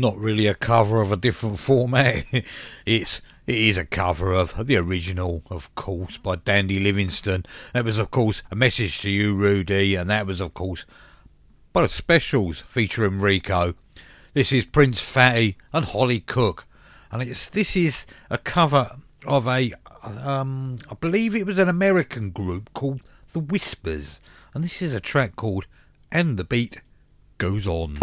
not really a cover of a different format. it's it is a cover of the original, of course, by Dandy Livingstone. That was, of course, a message to you, Rudy, and that was, of course, but a specials featuring Rico. This is Prince Fatty and Hollie Cook, and it's this is a cover of a, um, I believe it was an American group called The Whispers, and this is a track called "And the Beat Goes On."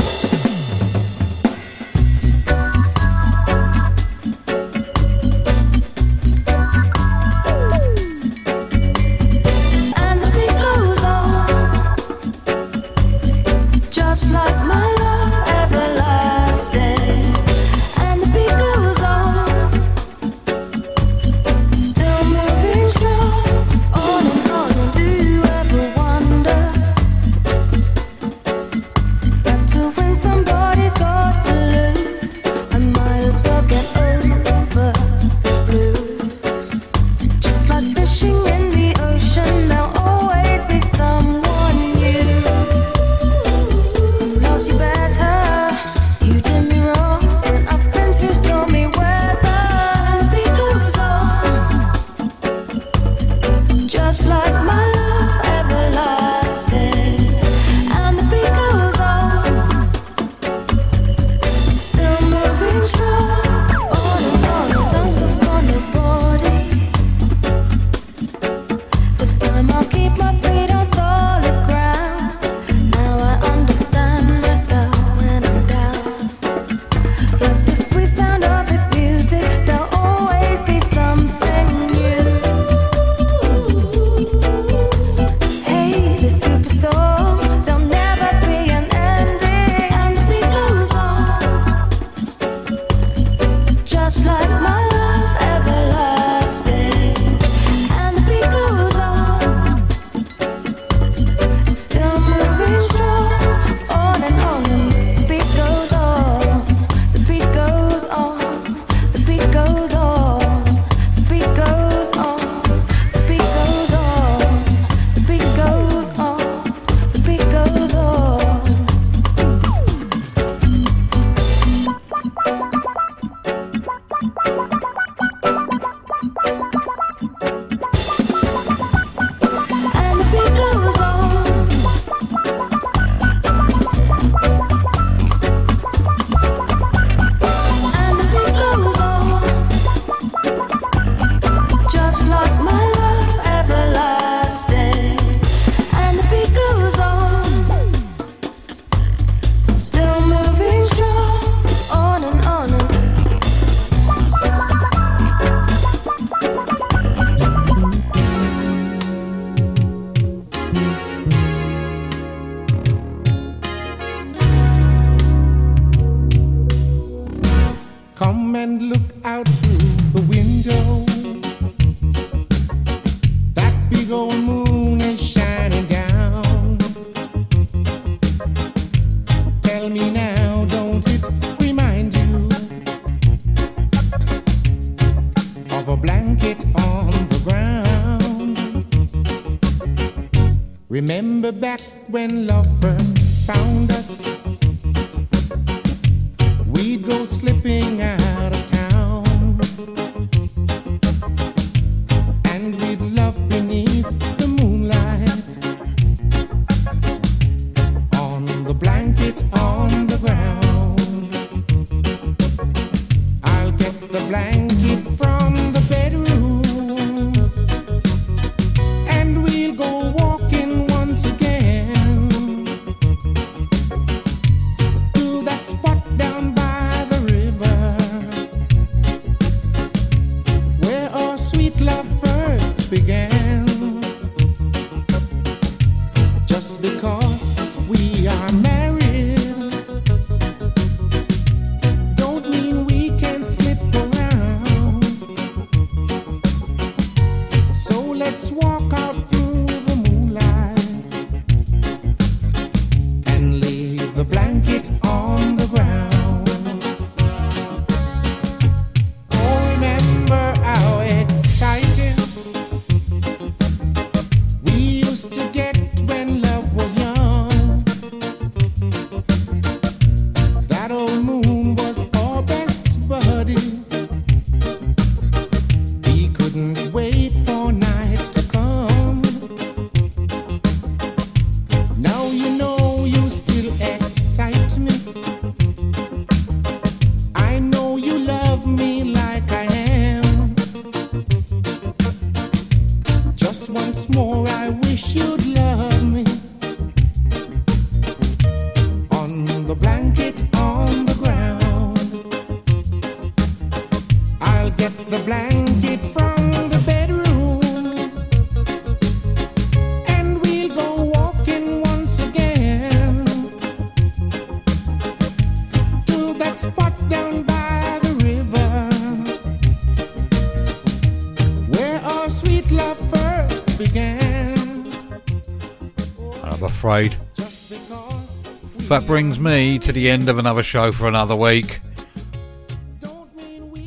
To the end of another show for another week.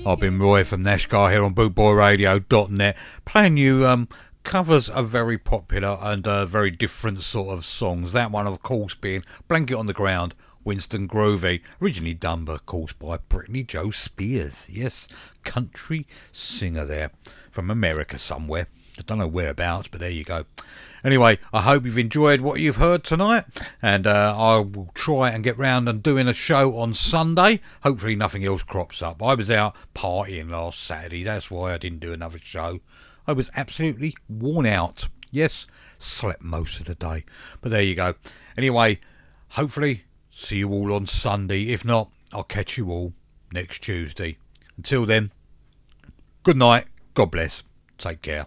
I've been Roy from Nashska here on bootboyradio.net playing you um, covers of very popular and uh, very different sort of songs. That one, of course, being Blanket on the Ground, Winston Groovy, originally done, of course, by Brittany Joe Spears. Yes, country singer there from America somewhere. I don't know whereabouts, but there you go. Anyway, I hope you've enjoyed what you've heard tonight, and uh, I will try and get round and doing a show on Sunday. Hopefully, nothing else crops up. I was out partying last Saturday, that's why I didn't do another show. I was absolutely worn out. Yes, slept most of the day, but there you go. Anyway, hopefully, see you all on Sunday. If not, I'll catch you all next Tuesday. Until then, good night, God bless, take care.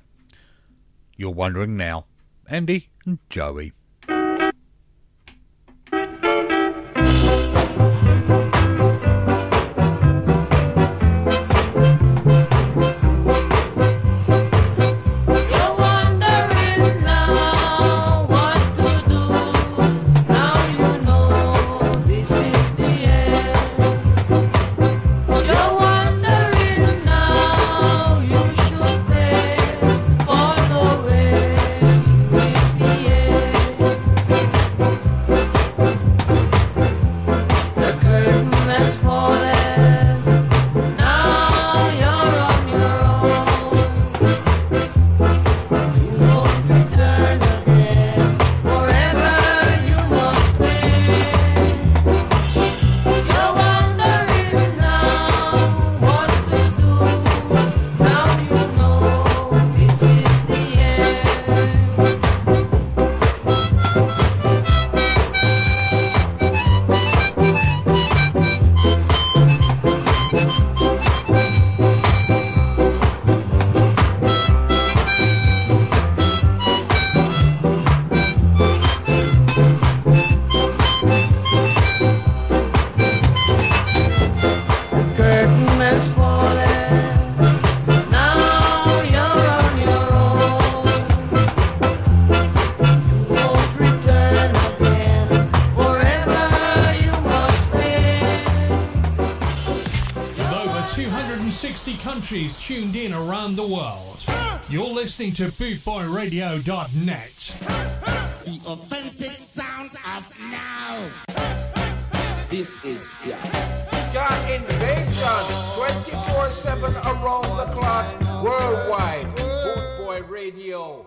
You're wondering now. Andy and Joey. Countries tuned in around the world, you're listening to bootboyradio.net. The authentic sound of now. This is Ska. Ska Invasion, 24 7 around the clock, worldwide. Bootboy Radio.